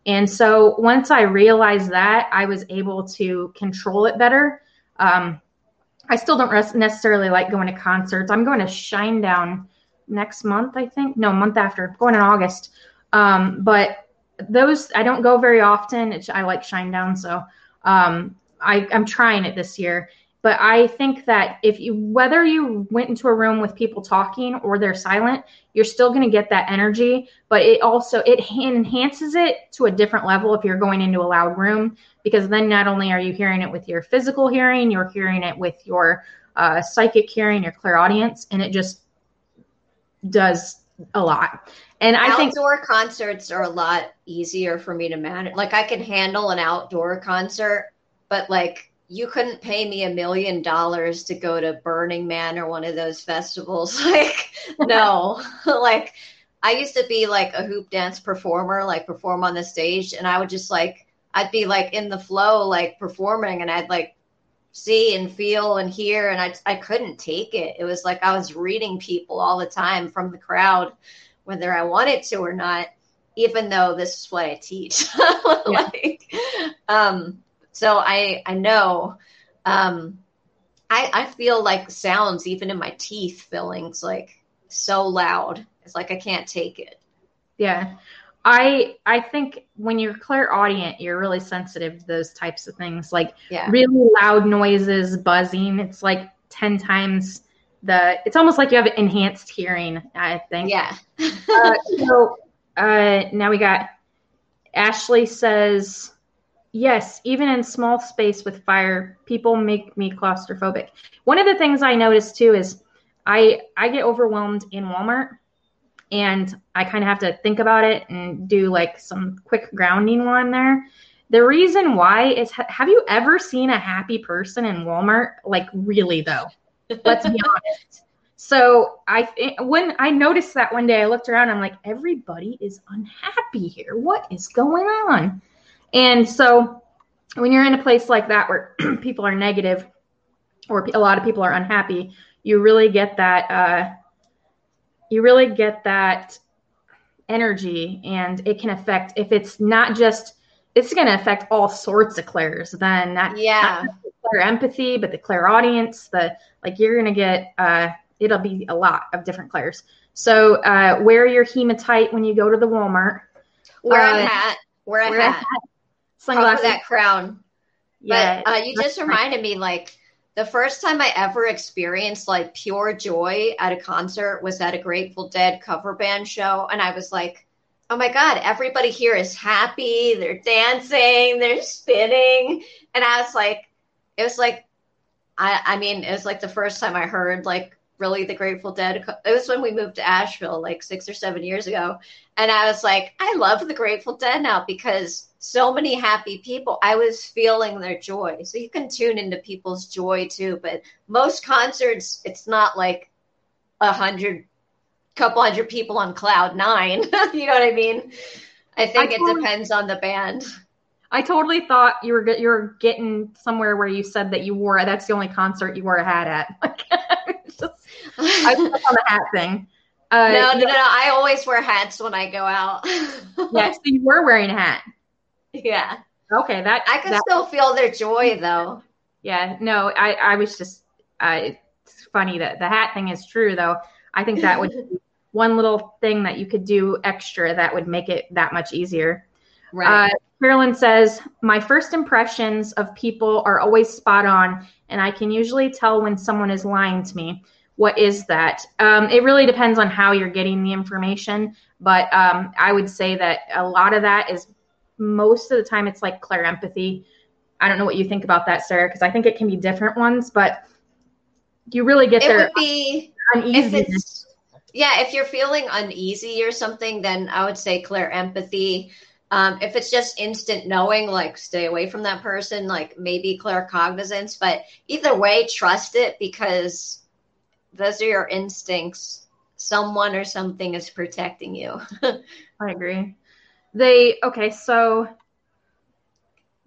And so once I realized that, I was able to control it better. Um, I still don't necessarily like going to concerts. I'm going to Shinedown next month, I think. No, month after. going in August. Um, but those I don't go very often. It's, I like Shinedown, so um, I, I'm trying it this year. But I think that if you, whether you went into a room with people talking or they're silent, you're still going to get that energy. But it also it enhances it to a different level if you're going into a loud room because then not only are you hearing it with your physical hearing, you're hearing it with your uh, psychic hearing, your clairaudience, and it just does a lot. And I think outdoor concerts are a lot easier for me to manage. Like I can handle an outdoor concert, but like you couldn't pay me a million dollars to go to Burning Man or one of those festivals. Like no, like I used to be like a hoop dance performer, like perform on the stage, and I would just like I'd be like in the flow, like performing, and I'd like see and feel and hear, and I I couldn't take it. It was like I was reading people all the time from the crowd, whether I wanted to or not. Even though this is what I teach, like, um, so I I know, um, I I feel like sounds even in my teeth, fillings like so loud. It's like I can't take it. Yeah. I I think when you're clairaudient, you're really sensitive to those types of things, like Yeah. really loud noises, buzzing. It's like ten times the. It's almost like you have enhanced hearing. I think. Yeah. Uh, so uh, now we got Ashley says, yes, even in small space with fire, people make me claustrophobic. One of the things I noticed too is I I get overwhelmed in Walmart and I kind of have to think about it and do like some quick grounding while I'm there. The reason why is ha- have you ever seen a happy person in Walmart? Like really though. Let's be honest. So I think when I noticed that one day, I looked around. I'm like, everybody is unhappy here. What is going on? And so when you're in a place like that where people are negative, or a lot of people are unhappy, you really get that. Uh, you really get that energy, and it can affect. If it's not just, it's going to affect all sorts of clairs. Then that Yeah. clair empathy, but the clairaudience, the like you're gonna get uh it'll be a lot of different clairs. So uh wear your hematite when you go to the Walmart. Wear Uh, a hat. Wear a wear a hat. Hat, Top of Sunglasses. that crown. yeah. But uh, you just reminded me, like the first time I ever experienced like pure joy at a concert was at a Grateful Dead cover band show, and I was like, "Oh my god, everybody here is happy. They're dancing, they're spinning," and I was like, "It was like, I I mean, it was like the first time I heard like." Really, the Grateful Dead. It was when we moved to Asheville, like six or seven years ago, and I was like, I love the Grateful Dead now because so many happy people. I was feeling their joy. So you can tune into people's joy too. But most concerts, it's not like a hundred, couple hundred people on cloud nine. you know what I mean? I think I it totally- depends on the band. I totally thought you were you were getting somewhere where you said that you wore that's the only concert you wore a hat at. Just- I was on the hat thing. Uh, no, no, no, no. I always wear hats when I go out. yeah, so you were wearing a hat. yeah. Okay, that I can that, still feel their joy though. Yeah, no, I, I was just, uh, it's funny that the hat thing is true though. I think that would be one little thing that you could do extra that would make it that much easier. Right. Uh, Carolyn says, My first impressions of people are always spot on, and I can usually tell when someone is lying to me. What is that? Um, it really depends on how you're getting the information, but um, I would say that a lot of that is most of the time it's like clear empathy. I don't know what you think about that, Sarah, because I think it can be different ones, but you really get there. it would be if uneasiness. it's yeah if you're feeling uneasy or something then i would say clear empathy um, if it's just instant knowing like stay away from that person like maybe clear cognizance but either way trust it because those are your instincts someone or something is protecting you I agree. They okay, so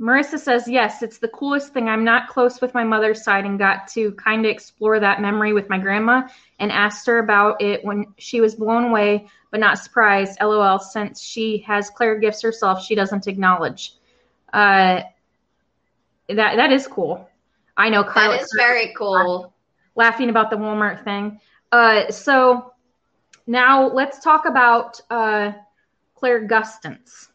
Marissa says, Yes, it's the coolest thing. I'm not close with my mother's side and got to kind of explore that memory with my grandma and asked her about it when she was blown away, but not surprised. LOL, since she has clair gifts herself, she doesn't acknowledge. Uh, that that is cool. I know Carla that is very cool laughing about the Walmart thing. Uh, so now let's talk about uh, clairgustance.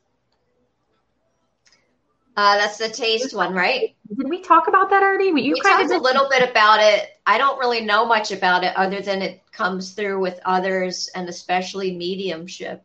uh, that's the taste one right Did we talk about that already? You we talked a little bit about it. I don't really know much about it other than it comes through with others and especially mediumship.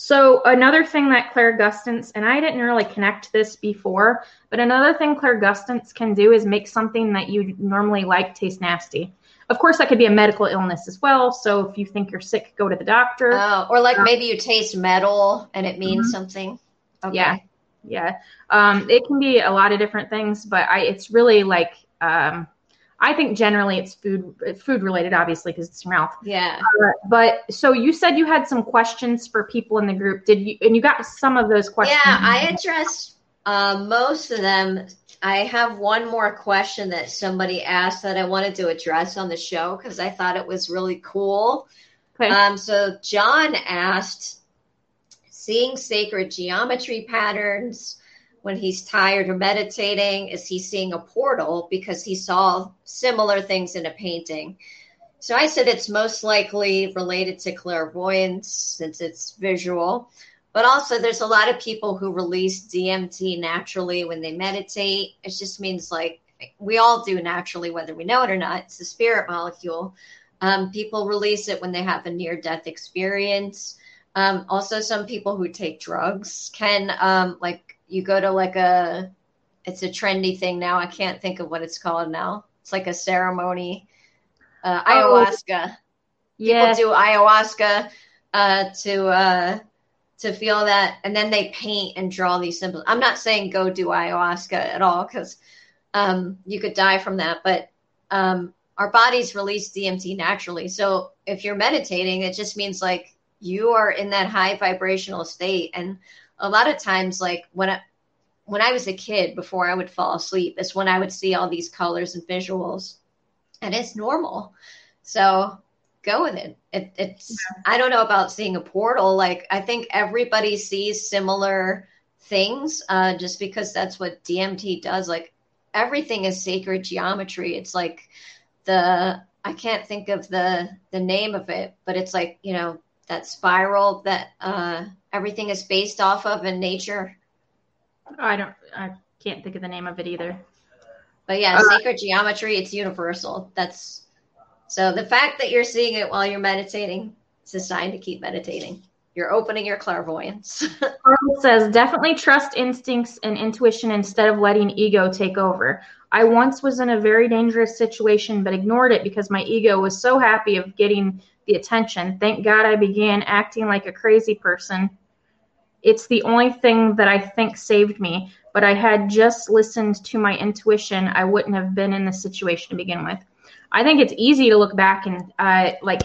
So another thing that clairgustance, and I didn't really connect this before, but another thing clairgustance can do is make something that you normally like taste nasty. Of course, that could be a medical illness as well. So if you think you're sick, go to the doctor. Oh, or like maybe you taste metal and it means mm-hmm. something. Okay. Yeah, yeah. Um, it can be a lot of different things, but I, it's really like um, I think generally it's food food related, obviously, because it's your mouth. Yeah. Uh, but so you said you had some questions for people in the group. Did you? And you got some of those questions. Yeah, I addressed uh, most of them. I have one more question that somebody asked that I wanted to address on the show because I thought it was really cool. Okay. Um, so John asked, seeing sacred geometry patterns when he's tired or meditating? Is he seeing a portal because he saw similar things in a painting? So I said it's most likely related to clairvoyance since it's visual. But also, there's a lot of people who release DMT naturally when they meditate. It just means like we all do naturally, whether we know it or not. It's a spirit molecule. Um, people release it when they have a near death experience. Um, also, some people who take drugs can, um, like you go to like a it's a trendy thing now. I can't think of what it's called now. It's like a ceremony. Uh, oh, ayahuasca. Yeah. People do ayahuasca uh, to uh, to feel that, and then they paint and draw these symbols. I'm not saying go do ayahuasca at all because um, you could die from that, but um, our bodies release DMT naturally. So if you're meditating, it just means like you are in that high vibrational state, and a lot of times like when I, when I was a kid before I would fall asleep is when I would see all these colors and visuals and it's normal. So go with it. it it's yeah. I don't know about seeing a portal like I think everybody sees similar things uh, just because that's what DMT does like everything is sacred geometry. It's like the I can't think of the the name of it, but it's like, you know, that spiral that uh, everything is based off of in nature. I don't. I can't think of the name of it either. But yeah, uh, sacred geometry. It's universal. That's so the fact that you're seeing it while you're meditating. It's a sign to keep meditating. You're opening your clairvoyance. Carl says, definitely trust instincts and intuition instead of letting ego take over. I once was in a very dangerous situation, but ignored it because my ego was so happy of getting the attention. Thank God I began acting like a crazy person. It's the only thing that I think saved me, but I had just listened to my intuition. I wouldn't have been in this situation to begin with. I think it's easy to look back and uh, like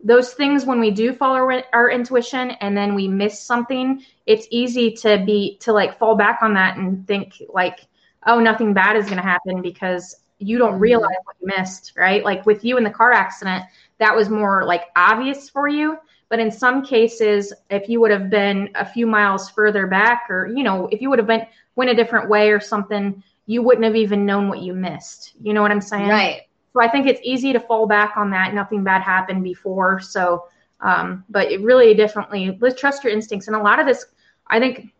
those things when we do follow our, intuition and then we miss something. It's easy to be to like fall back on that and think like, oh, nothing bad is going to happen because you don't mm-hmm. realize what you missed, right? Like with you in the car accident, that was more like obvious for you. But in some cases, if you would have been a few miles further back, or you know, if you would have been went a different way or something, you wouldn't have even known what you missed. You know what I'm saying? Right. So I think it's easy to fall back on that. Nothing bad happened before. So, um, but it really let's trust your instincts. And a lot of this, I think,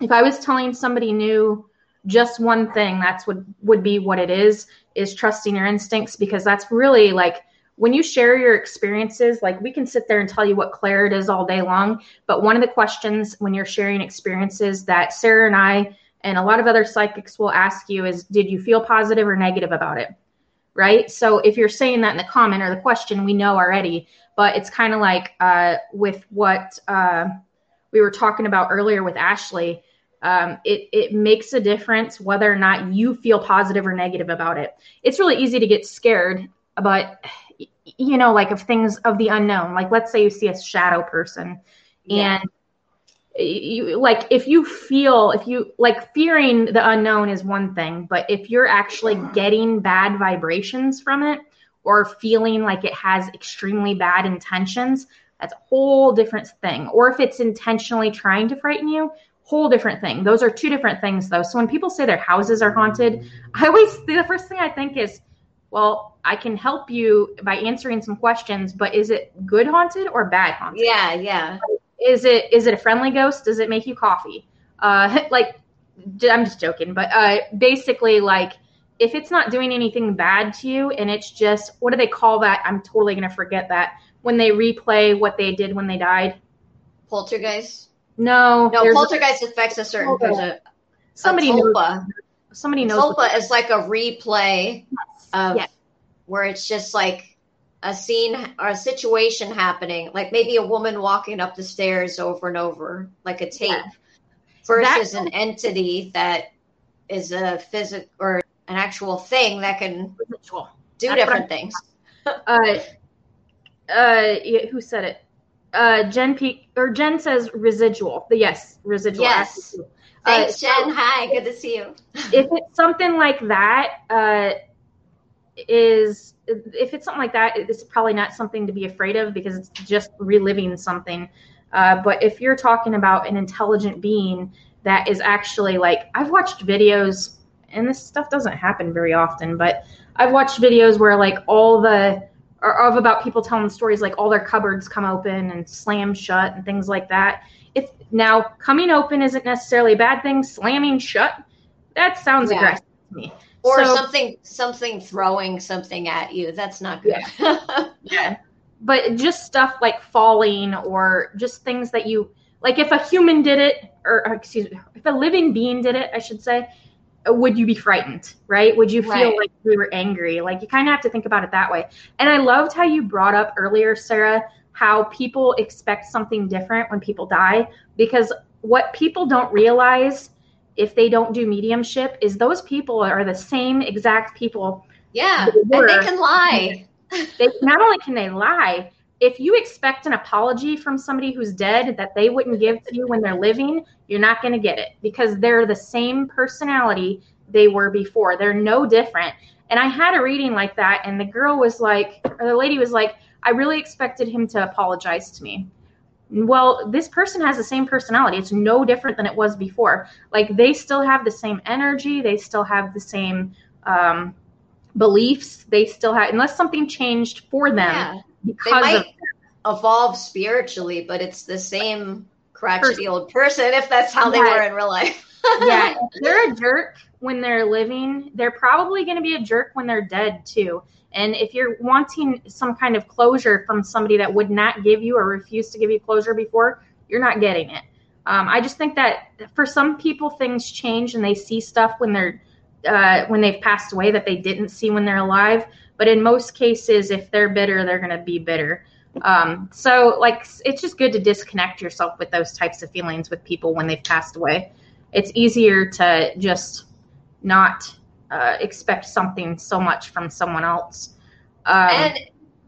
if I was telling somebody new just one thing, that's what would be what it is, is trusting your instincts because that's really like when you share your experiences, like we can sit there and tell you what Clair it is all day long. But one of the questions when you're sharing experiences that Sarah and I and a lot of other psychics will ask you is, did you feel positive or negative about it? Right. So if you're saying that in the comment or the question, we know already. But it's kind of like uh, with what uh, we were talking about earlier with Ashley. Um, it, it makes a difference whether or not you feel positive or negative about it. It's really easy to get scared, but you know, like of things of the unknown. Like let's say you see a shadow person yeah. and you like if you feel if you like fearing the unknown is one thing, but if you're actually getting bad vibrations from it or feeling like it has extremely bad intentions, that's a whole different thing. Or if it's intentionally trying to frighten you, whole different thing. Those are two different things though. So when people say their houses are haunted, I always the first thing I think is well, I can help you by answering some questions, but is it good haunted or bad haunted? Yeah, yeah. Is it is it a friendly ghost? Does it make you coffee? Uh, like, I'm just joking, but uh, basically, like, if it's not doing anything bad to you and it's just what do they call that? I'm totally gonna forget that when they replay what they did when they died. Poltergeist. No, No, a- poltergeist affects a certain person. somebody a knows. Somebody knows. Tulpa is like a replay of Yes. where it's just like a scene or a situation happening, like maybe a woman walking up the stairs over and over, like a tape, Yeah. versus That- an entity that is a physical or an actual thing that can do That's different things. Uh, uh, who said it? Uh, Jen P or Jen says residual. The yes, residual. Yes. Uh, Thanks, so Jen. Hi, good to see you. if it's something like that, uh, is if it's something like that, it's probably not something to be afraid of because it's just reliving something. Uh, but if you're talking about an intelligent being that is actually like, I've watched videos, and this stuff doesn't happen very often, but I've watched videos where like all the or of about people telling stories like all their cupboards come open and slam shut and things like that. If now coming open isn't necessarily a bad thing, slamming shut that sounds Yeah. aggressive to me. Or So- something, something throwing something at you. That's not good. Yeah. But just stuff like falling or just things that you like if a human did it or, or excuse me, if a living being did it, I should say, would you be frightened, right? Would you feel Right. like you were angry? Like you kind of have to think about it that way. And I loved how you brought up earlier, Sarah, how people expect something different when people die because what people don't realize if they don't do mediumship is those people are the same exact people yeah, They and they can lie. they not only can they lie if you expect an apology from somebody who's dead that they wouldn't give to you when they're living you're not going to get it because they're the same personality they were before. They're no different. And i had a reading like that and the girl was like or the lady was like i really expected him to apologize to me well this person has the same personality. It's no different than it was before. Like they still have the same energy. They still have the same um, beliefs. They still have unless something changed for them Yeah. They because might of evolve spiritually, but it's the same crotchety old person if that's how they Right. were in real life. yeah. If they're a jerk when they're living they're probably going to be a jerk when they're dead too and if you're wanting some kind of closure from somebody that would not give you or refuse to give you closure before you're not getting it. Um, i just think that for some people things change and they see stuff when they're uh, when they've passed away that they didn't see when they're alive. But in most cases if they're bitter they're going to be bitter. Um, so like it's just good to disconnect yourself with those types of feelings with people when they've passed away. It's easier to just not uh, expect something so much from someone else. Um, and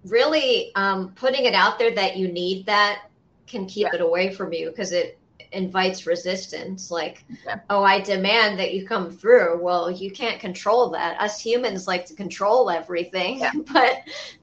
really um, putting it out there that you need that can keep Yeah. it away from you because it invites resistance like Yeah. oh i demand that you come through well you can't control that us humans like to control everything Yeah. but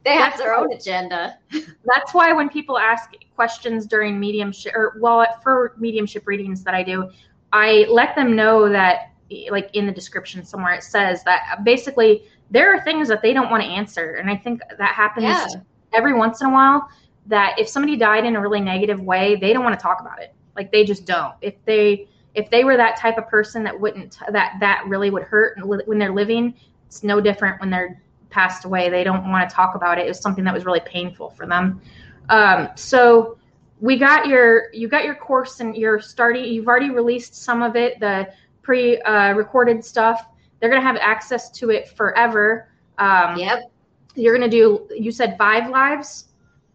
they have That's their own agenda that's why when people ask questions during mediumship or well for mediumship readings that I do, I let them know that like in the description somewhere it says that basically there are things that they don't want to answer and I think that happens Yeah. every once in a while that if somebody died in a really negative way, they don't want to talk about it. Like they just don't. If they if they were that type of person that wouldn't that that really would hurt when they're living, it's no different when they're passed away. They don't want to talk about it. It was something that was really painful for them. Um, so we got your you got your course and you're starting. You've already released some of it, the pre uh, recorded stuff. They're gonna have access to it forever. Um, yep You're gonna do. You said five lives.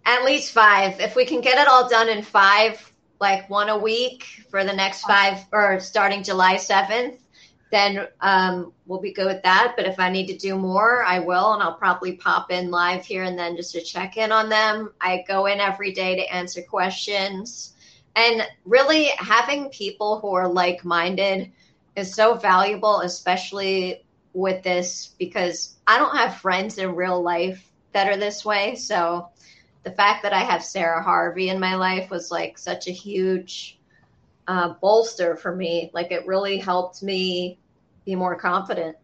At least five. If we can get it all done in five, like one a week for the next five, or starting July 7th, then um, we'll be good with that. But if I need to do more, I will, and I'll probably pop in live here and then just to check in on them. I go in every day to answer questions. And really, having people who are like minded is so valuable, especially with this, because I don't have friends in real life that are this way. So, the fact that I have Sarah Harvey in my life was like such a huge uh, bolster for me. Like it really helped me be more confident.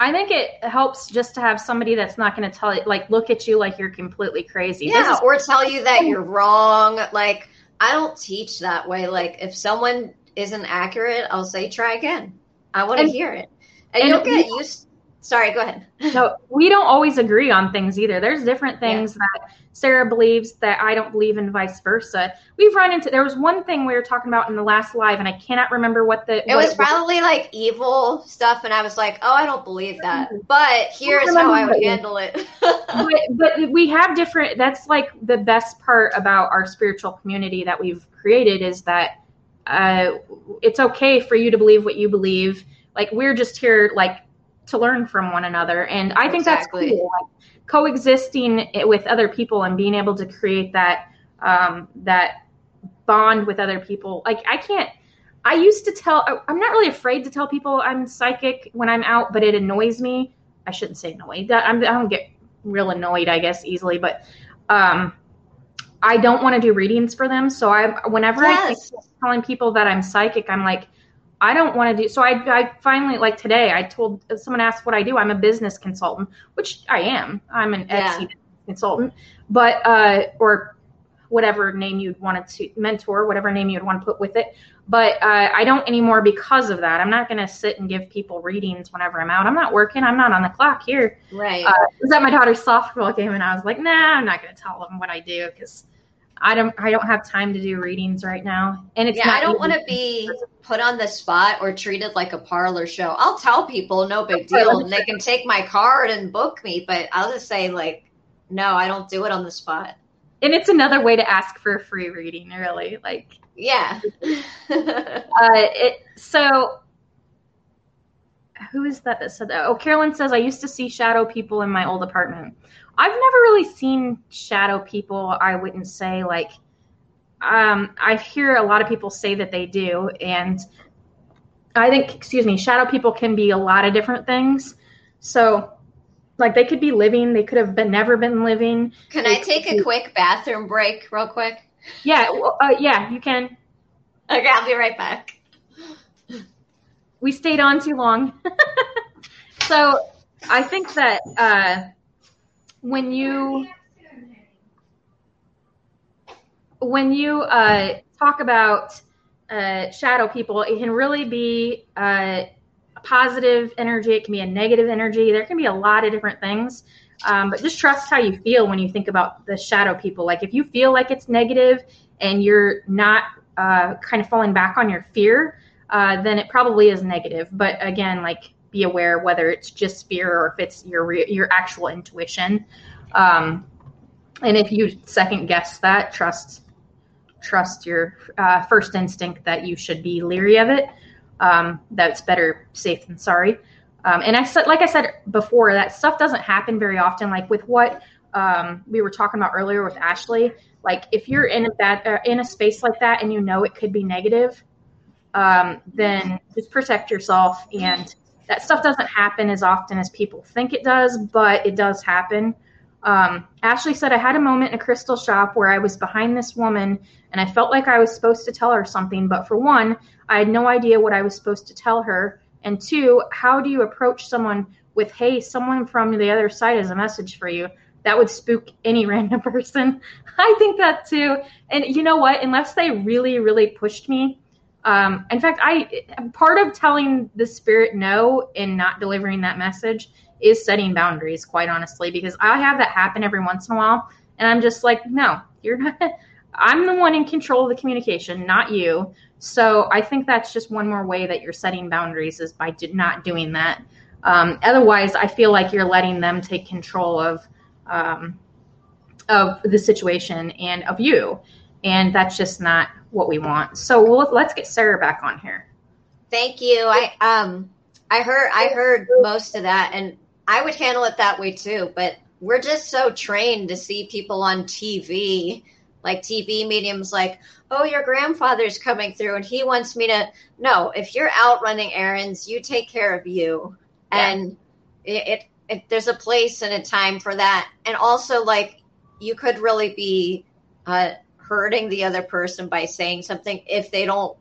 I think it helps just to have somebody that's not going to tell you, like, look at you like you're completely crazy. Yeah, is- or tell you that you're wrong. Like I don't teach that way. Like if someone isn't accurate, I'll say try again. I want to hear it, and, and you'll get used. Sorry, go ahead. no, we don't always agree on things either. There's different things yeah. that Sarah believes that I don't believe, and vice versa. We've run into. There was one thing we were talking about in the last live, and I cannot remember what the. It what was it probably was. like evil stuff, and I was like, "Oh, I don't believe that." Mm-hmm. But here's how I would handle it. but, but we have different. That's like the best part about our spiritual community that we've created is that uh, it's okay for you to believe what you believe. Like we're just here, like to learn from one another, and I think exactly. that's cool. Like, coexisting with other people and being able to create that um, that bond with other people. Like I can't. I used to tell. I'm not really afraid to tell people I'm psychic when I'm out, but it annoys me. I shouldn't say annoyed. I'm, I don't get real annoyed, I guess, easily, but um, I don't want to do readings for them. So I, whenever yes. I telling people that I'm psychic, I'm like, I don't want to do. So I, I finally like today. I told someone asked what I do. I'm a business consultant, which I am. I'm an yeah. Etsy consultant, but uh, or whatever name you'd want to mentor, whatever name you'd want to put with it. But uh, I don't anymore because of that. I'm not going to sit and give people readings whenever I'm out. I'm not working. I'm not on the clock here. Right. Uh, was at my daughter's softball game, and I was like, Nah, I'm not going to tell them what I do because I don't I don't have time to do readings right now. And it's yeah, I don't want to be put on the spot or treated like a parlor show. I'll tell people no big deal and they can take my card and book me, but I'll just say like no, I don't do it on the spot. And it's another way to ask for a free reading, really. Like yeah. uh it so who is that that said that? Oh, Carolyn says I used to see shadow people in my old apartment. I've never really seen shadow people. I wouldn't say like um, I hear a lot of people say that they do, and I think, excuse me, shadow people can be a lot of different things. So, like they could be living, they could have been never been living. Can I take a quick bathroom break, real quick? Yeah, well, uh, yeah, you can. Okay, I'll be right back. We stayed on too long. so, I think that uh, when you when you uh, talk about uh, shadow people, it can really be uh, a positive energy. It can be a negative energy. There can be a lot of different things. Um, but just trust how you feel when you think about the shadow people. Like if you feel like it's negative and you're not uh, kind of falling back on your fear, uh, then it probably is negative. But again, like be aware whether it's just fear or if it's your your actual intuition. Um, and if you second guess that, trust trust your uh, first instinct that you should be leery of it. Um, that's better safe than sorry. Um, and I said, like I said before, that stuff doesn't happen very often. Like with what um, we were talking about earlier with Ashley, like if you're in a bad uh, in a space like that and you know it could be negative, um, then just protect yourself. And that stuff doesn't happen as often as people think it does, but it does happen. Um, Ashley said, I had a moment in a crystal shop where I was behind this woman and I felt like I was supposed to tell her something. But for one, I had no idea what I was supposed to tell her. And two, how do you approach someone with, hey, someone from the other side has a message for you? That would spook any random person. I think that too. And you know what? Unless they really, really pushed me, um, in fact, I part of telling the spirit no and not delivering that message is setting boundaries, quite honestly, because I have that happen every once in a while. And I'm just like, no, you're not. I'm the one in control of the communication, not you. So I think that's just one more way that you're setting boundaries is by not doing that. Um, otherwise, I feel like you're letting them take control of um, of the situation and of you, and that's just not what we want. So we'll, let's get Sarah back on here. Thank you. I um I heard I heard most of that, and I would handle it that way too, but we're just so trained to see people on TV, like TV mediums, like, oh, your grandfather's coming through and he wants me to. No, if you're out running errands, you take care of you. Yeah. And it, it, it, there's a place and a time for that. And also, like, you could really be uh, hurting the other person by saying something if they don't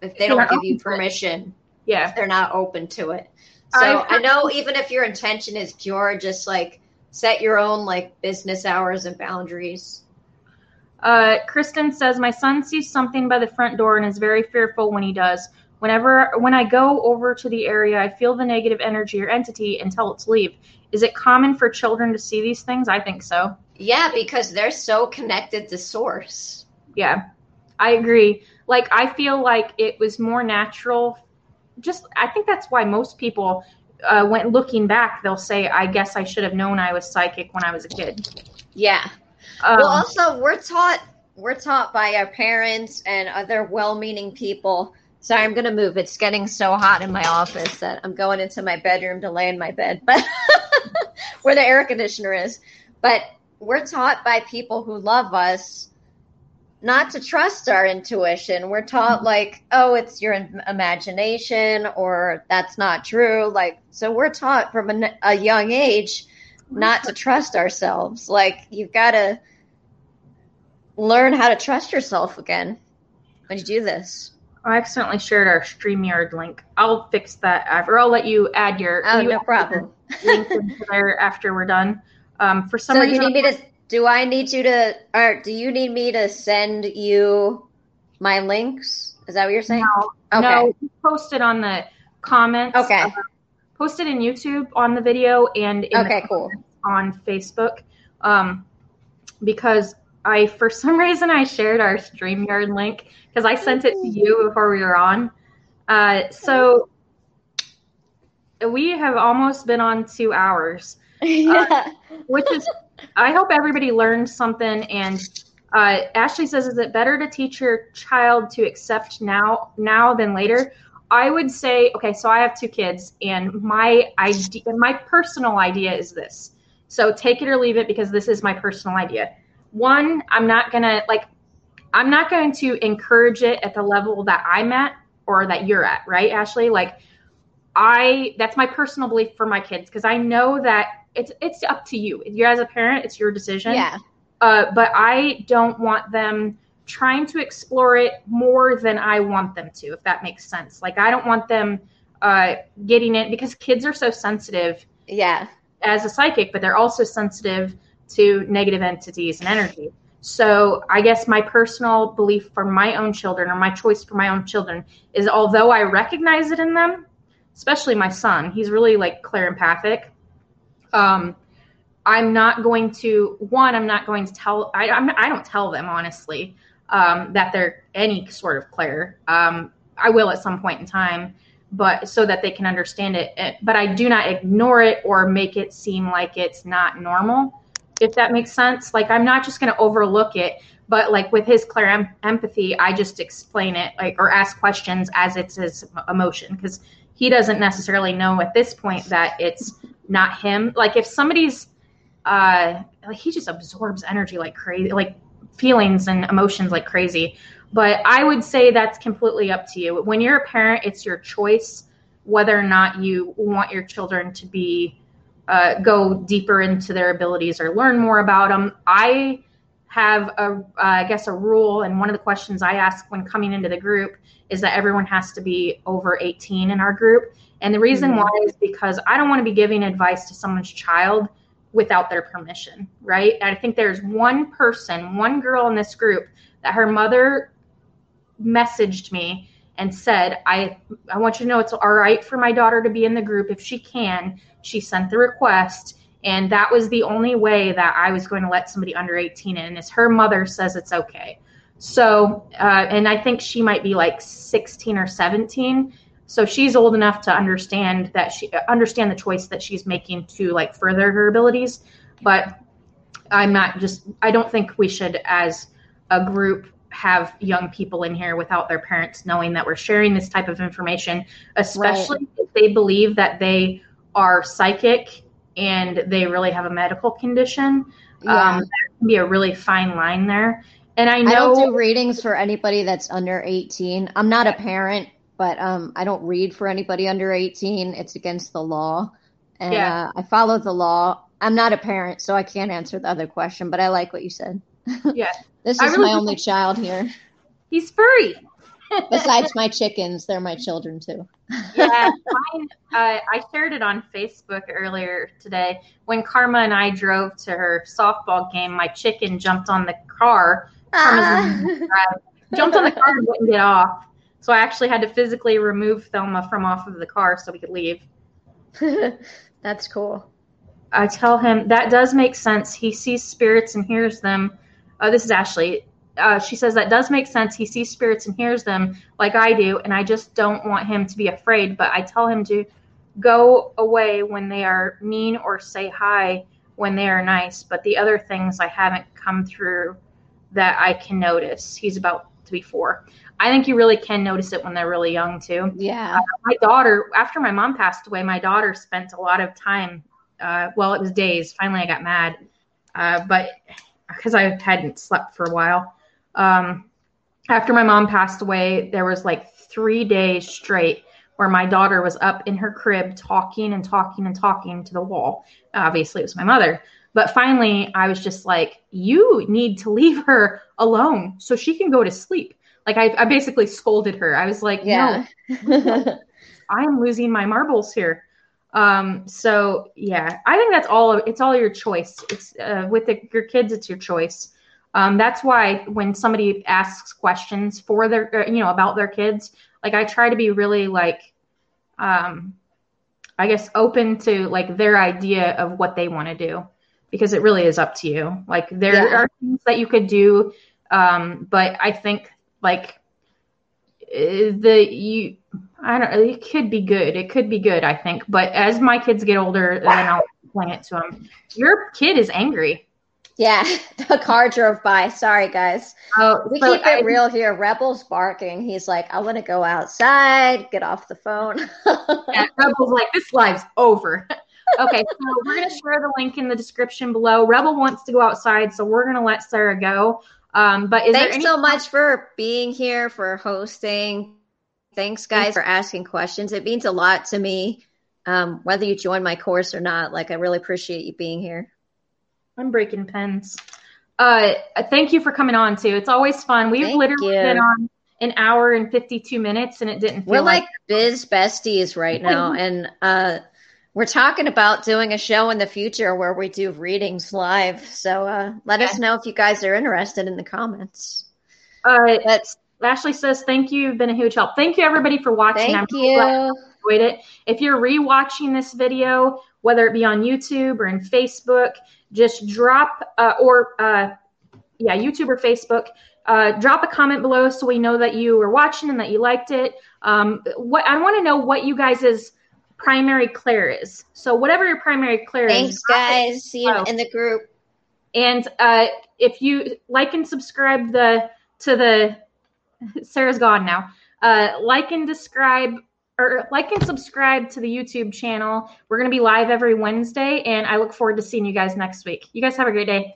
if they don't give you permission. Yeah. If they're not open to it. So I know even if your intention is pure, just like set your own like business hours and boundaries. Uh, Kristen says, My son sees something by the front door and is very fearful when he does. Whenever when I go over to the area, I feel the negative energy or entity and tell it to leave. Is it common for children to see these things? I think so. Yeah, because they're so connected to source. Yeah, I agree. Like, I feel like it was more natural. Just, I think that's why most people, uh, when looking back, they'll say, I guess I should have known I was psychic when I was a kid. Yeah. Um, well, also, we're taught we're taught by our parents and other well-meaning people. Sorry, I'm gonna move. It's getting so hot in my office that I'm going into my bedroom to lay in my bed, but where the air conditioner is. But we're taught by people who love us not to trust our intuition. We're taught like, oh, it's your imagination, or that's not true. Like, so we're taught from a young age not to trust ourselves. Like, you've got to learn how to trust yourself again when you do this. I accidentally shared our StreamYard link. I'll fix that after. I'll let you add your Oh, you no problem. link there after we're done. Um, for some So reason, you need me to? Do I need you to? Or do you need me to send you my links? Is that what you're saying? no, Okay. no, post it on the comments. Okay. Uh, post it in YouTube on the video and in the Okay. Cool. on Facebook um, because I, for some reason, I shared our StreamYard link because I sent it to you before we were on. Uh, so we have almost been on two hours, yeah. which is, I hope everybody learned something. And uh, Ashley says, is it better to teach your child to accept now, now than later? I would say, okay, so I have two kids, and my idea, my personal idea is this. So take it or leave it because this is my personal idea. One, I'm not gonna like, I'm not going to encourage it at the level that I'm at or that you're at, right, Ashley? Like, I that's my personal belief for my kids because I know that it's it's up to you. You're as a parent, it's your decision. yeah. Uh, but I don't want them trying to explore it more than I want them to, if that makes sense. Like I don't want them uh, getting it because kids are so sensitive Yeah. as a psychic, but they're also sensitive to negative entities and energy. So I guess my personal belief for my own children or my choice for my own children is although I recognize it in them, especially my son, he's really like clairempathic. Um, I'm not going to one. I'm not going to tell. I I'm, I don't tell them honestly um, that they're any sort of clair. Um, I will at some point in time, but so that they can understand it. But I do not ignore it or make it seem like it's not normal. If that makes sense. Like I'm not just going to overlook it, but like with his clair em- empathy, I just explain it like or ask questions as it's his emotion because he doesn't necessarily know at this point that it's not him. Like if somebody's uh like he just absorbs energy like crazy like feelings and emotions like crazy. But i would say that's completely up to you. When you're a parent it's your choice whether or not you want your children to be uh, go deeper into their abilities or learn more about them i have a uh, i guess a rule and one of the questions i ask when coming into the group is that everyone has to be over 18 in our group and the reason Mhm. why is because i don't want to be giving advice to someone's child without their permission, right? And I think there's one person, one girl in this group that her mother messaged me and said, I I want you to know it's all right for my daughter to be in the group if she can. She sent the request and that was the only way that I was going to let somebody under 18 in is her mother says it's okay. So, uh, and I think she might be like 16 or 17 so she's old enough to understand that she understand the choice that she's making to like further her abilities but i'm not just i don't think we should as a group have young people in here without their parents knowing that we're sharing this type of information especially if they believe that they are psychic and they really have a medical condition Yeah. um, there can be a really fine line there and i I know don't do readings for anybody that's under 18. I'm not a parent, but um, I don't read for anybody under 18. It's against the law. And Yeah. uh, I follow the law. I'm not a parent, so I can't answer the other question, but I like what you said. yeah This is really my only child here. he's furry Besides my chickens, they're my children too. yeah, mine, uh, I shared it on Facebook earlier today. When Karma and I drove to her softball game, my chicken jumped on the car, Ah. jumped on the car and wouldn't get off. So I actually had to physically remove Thelma from off of the car so we could leave. That's cool. I tell him that does make sense. He sees spirits and hears them. Uh, this is Ashley. Uh, she says that does make sense. He sees spirits and hears them like I do, and I just don't want him to be afraid. But I tell him to go away when they are mean or say hi when they are nice. But the other things I haven't come through that I can notice. He's about to be four. I think you really can notice it when they're really young too. Yeah. Uh, my daughter, after my mom passed away, my daughter spent a lot of time. Uh, well, it was days. Finally, I got mad, uh, but because I hadn't slept for a while. Um, after my mom passed away, there was like three days straight where my daughter was up in her crib talking and talking and talking to the wall. Obviously, it was my mother. But finally, I was just like, you need to leave her alone so she can go to sleep. Like, I, I basically scolded her. I was like, yeah. no, I'm losing my marbles here. Um, so yeah, I think that's all. It's all your choice. It's uh, with the, your kids, it's your choice. Um, that's why when somebody asks questions for their, uh, you know, about their kids, like I try to be really like, um, I guess open to like their idea of what they want to do because it really is up to you. Like there Yeah. are things that you could do, um, but I think like the you I don't know, it could be good. It could be good, I think. But as my kids get older, then I'll explain it to them. Your kid is angry. yeah. The car drove by. Sorry, guys. Oh, We so keep it I- real here. Rebel's barking. He's like, I want to go outside, get off the phone. Yeah, Rebel's like, this live's over. okay, so we're gonna share the link in the description below. Rebel wants to go outside, so we're gonna let Sarah go. Um, but is there Thanks any so much for being here, for hosting. Thanks, guys, for asking questions. It means a lot to me, um, whether you join my course or not. Like, I really appreciate you being here. I'm breaking pens. Uh, thank you for coming on too. It's always fun. We've Thank literally you. been on an hour and 52 minutes, and it didn't feel We're like biz besties right now, and uh, we're talking about doing a show in the future where we do readings live. So uh, let us know if you guys are interested in the comments. Uh, But Ashley says, "Thank you. You've been a huge help. Thank you, everybody, for watching. I'm thank glad you. enjoyed it. If you're rewatching this video, whether it be on YouTube or in Facebook, just drop uh, or uh, yeah, YouTube or Facebook. Uh, drop a comment below so we know that you were watching and that you liked it. Um, what I want to know what you guys' primary Clair is. So whatever your primary Clair Thanks, is, it guys. See you in the group. And uh, if you like and subscribe the to the Sarah's gone now. Uh, like and describe or like and subscribe to the YouTube channel. We're gonna be live every Wednesday, and I look forward to seeing you guys next week. You guys have a great day.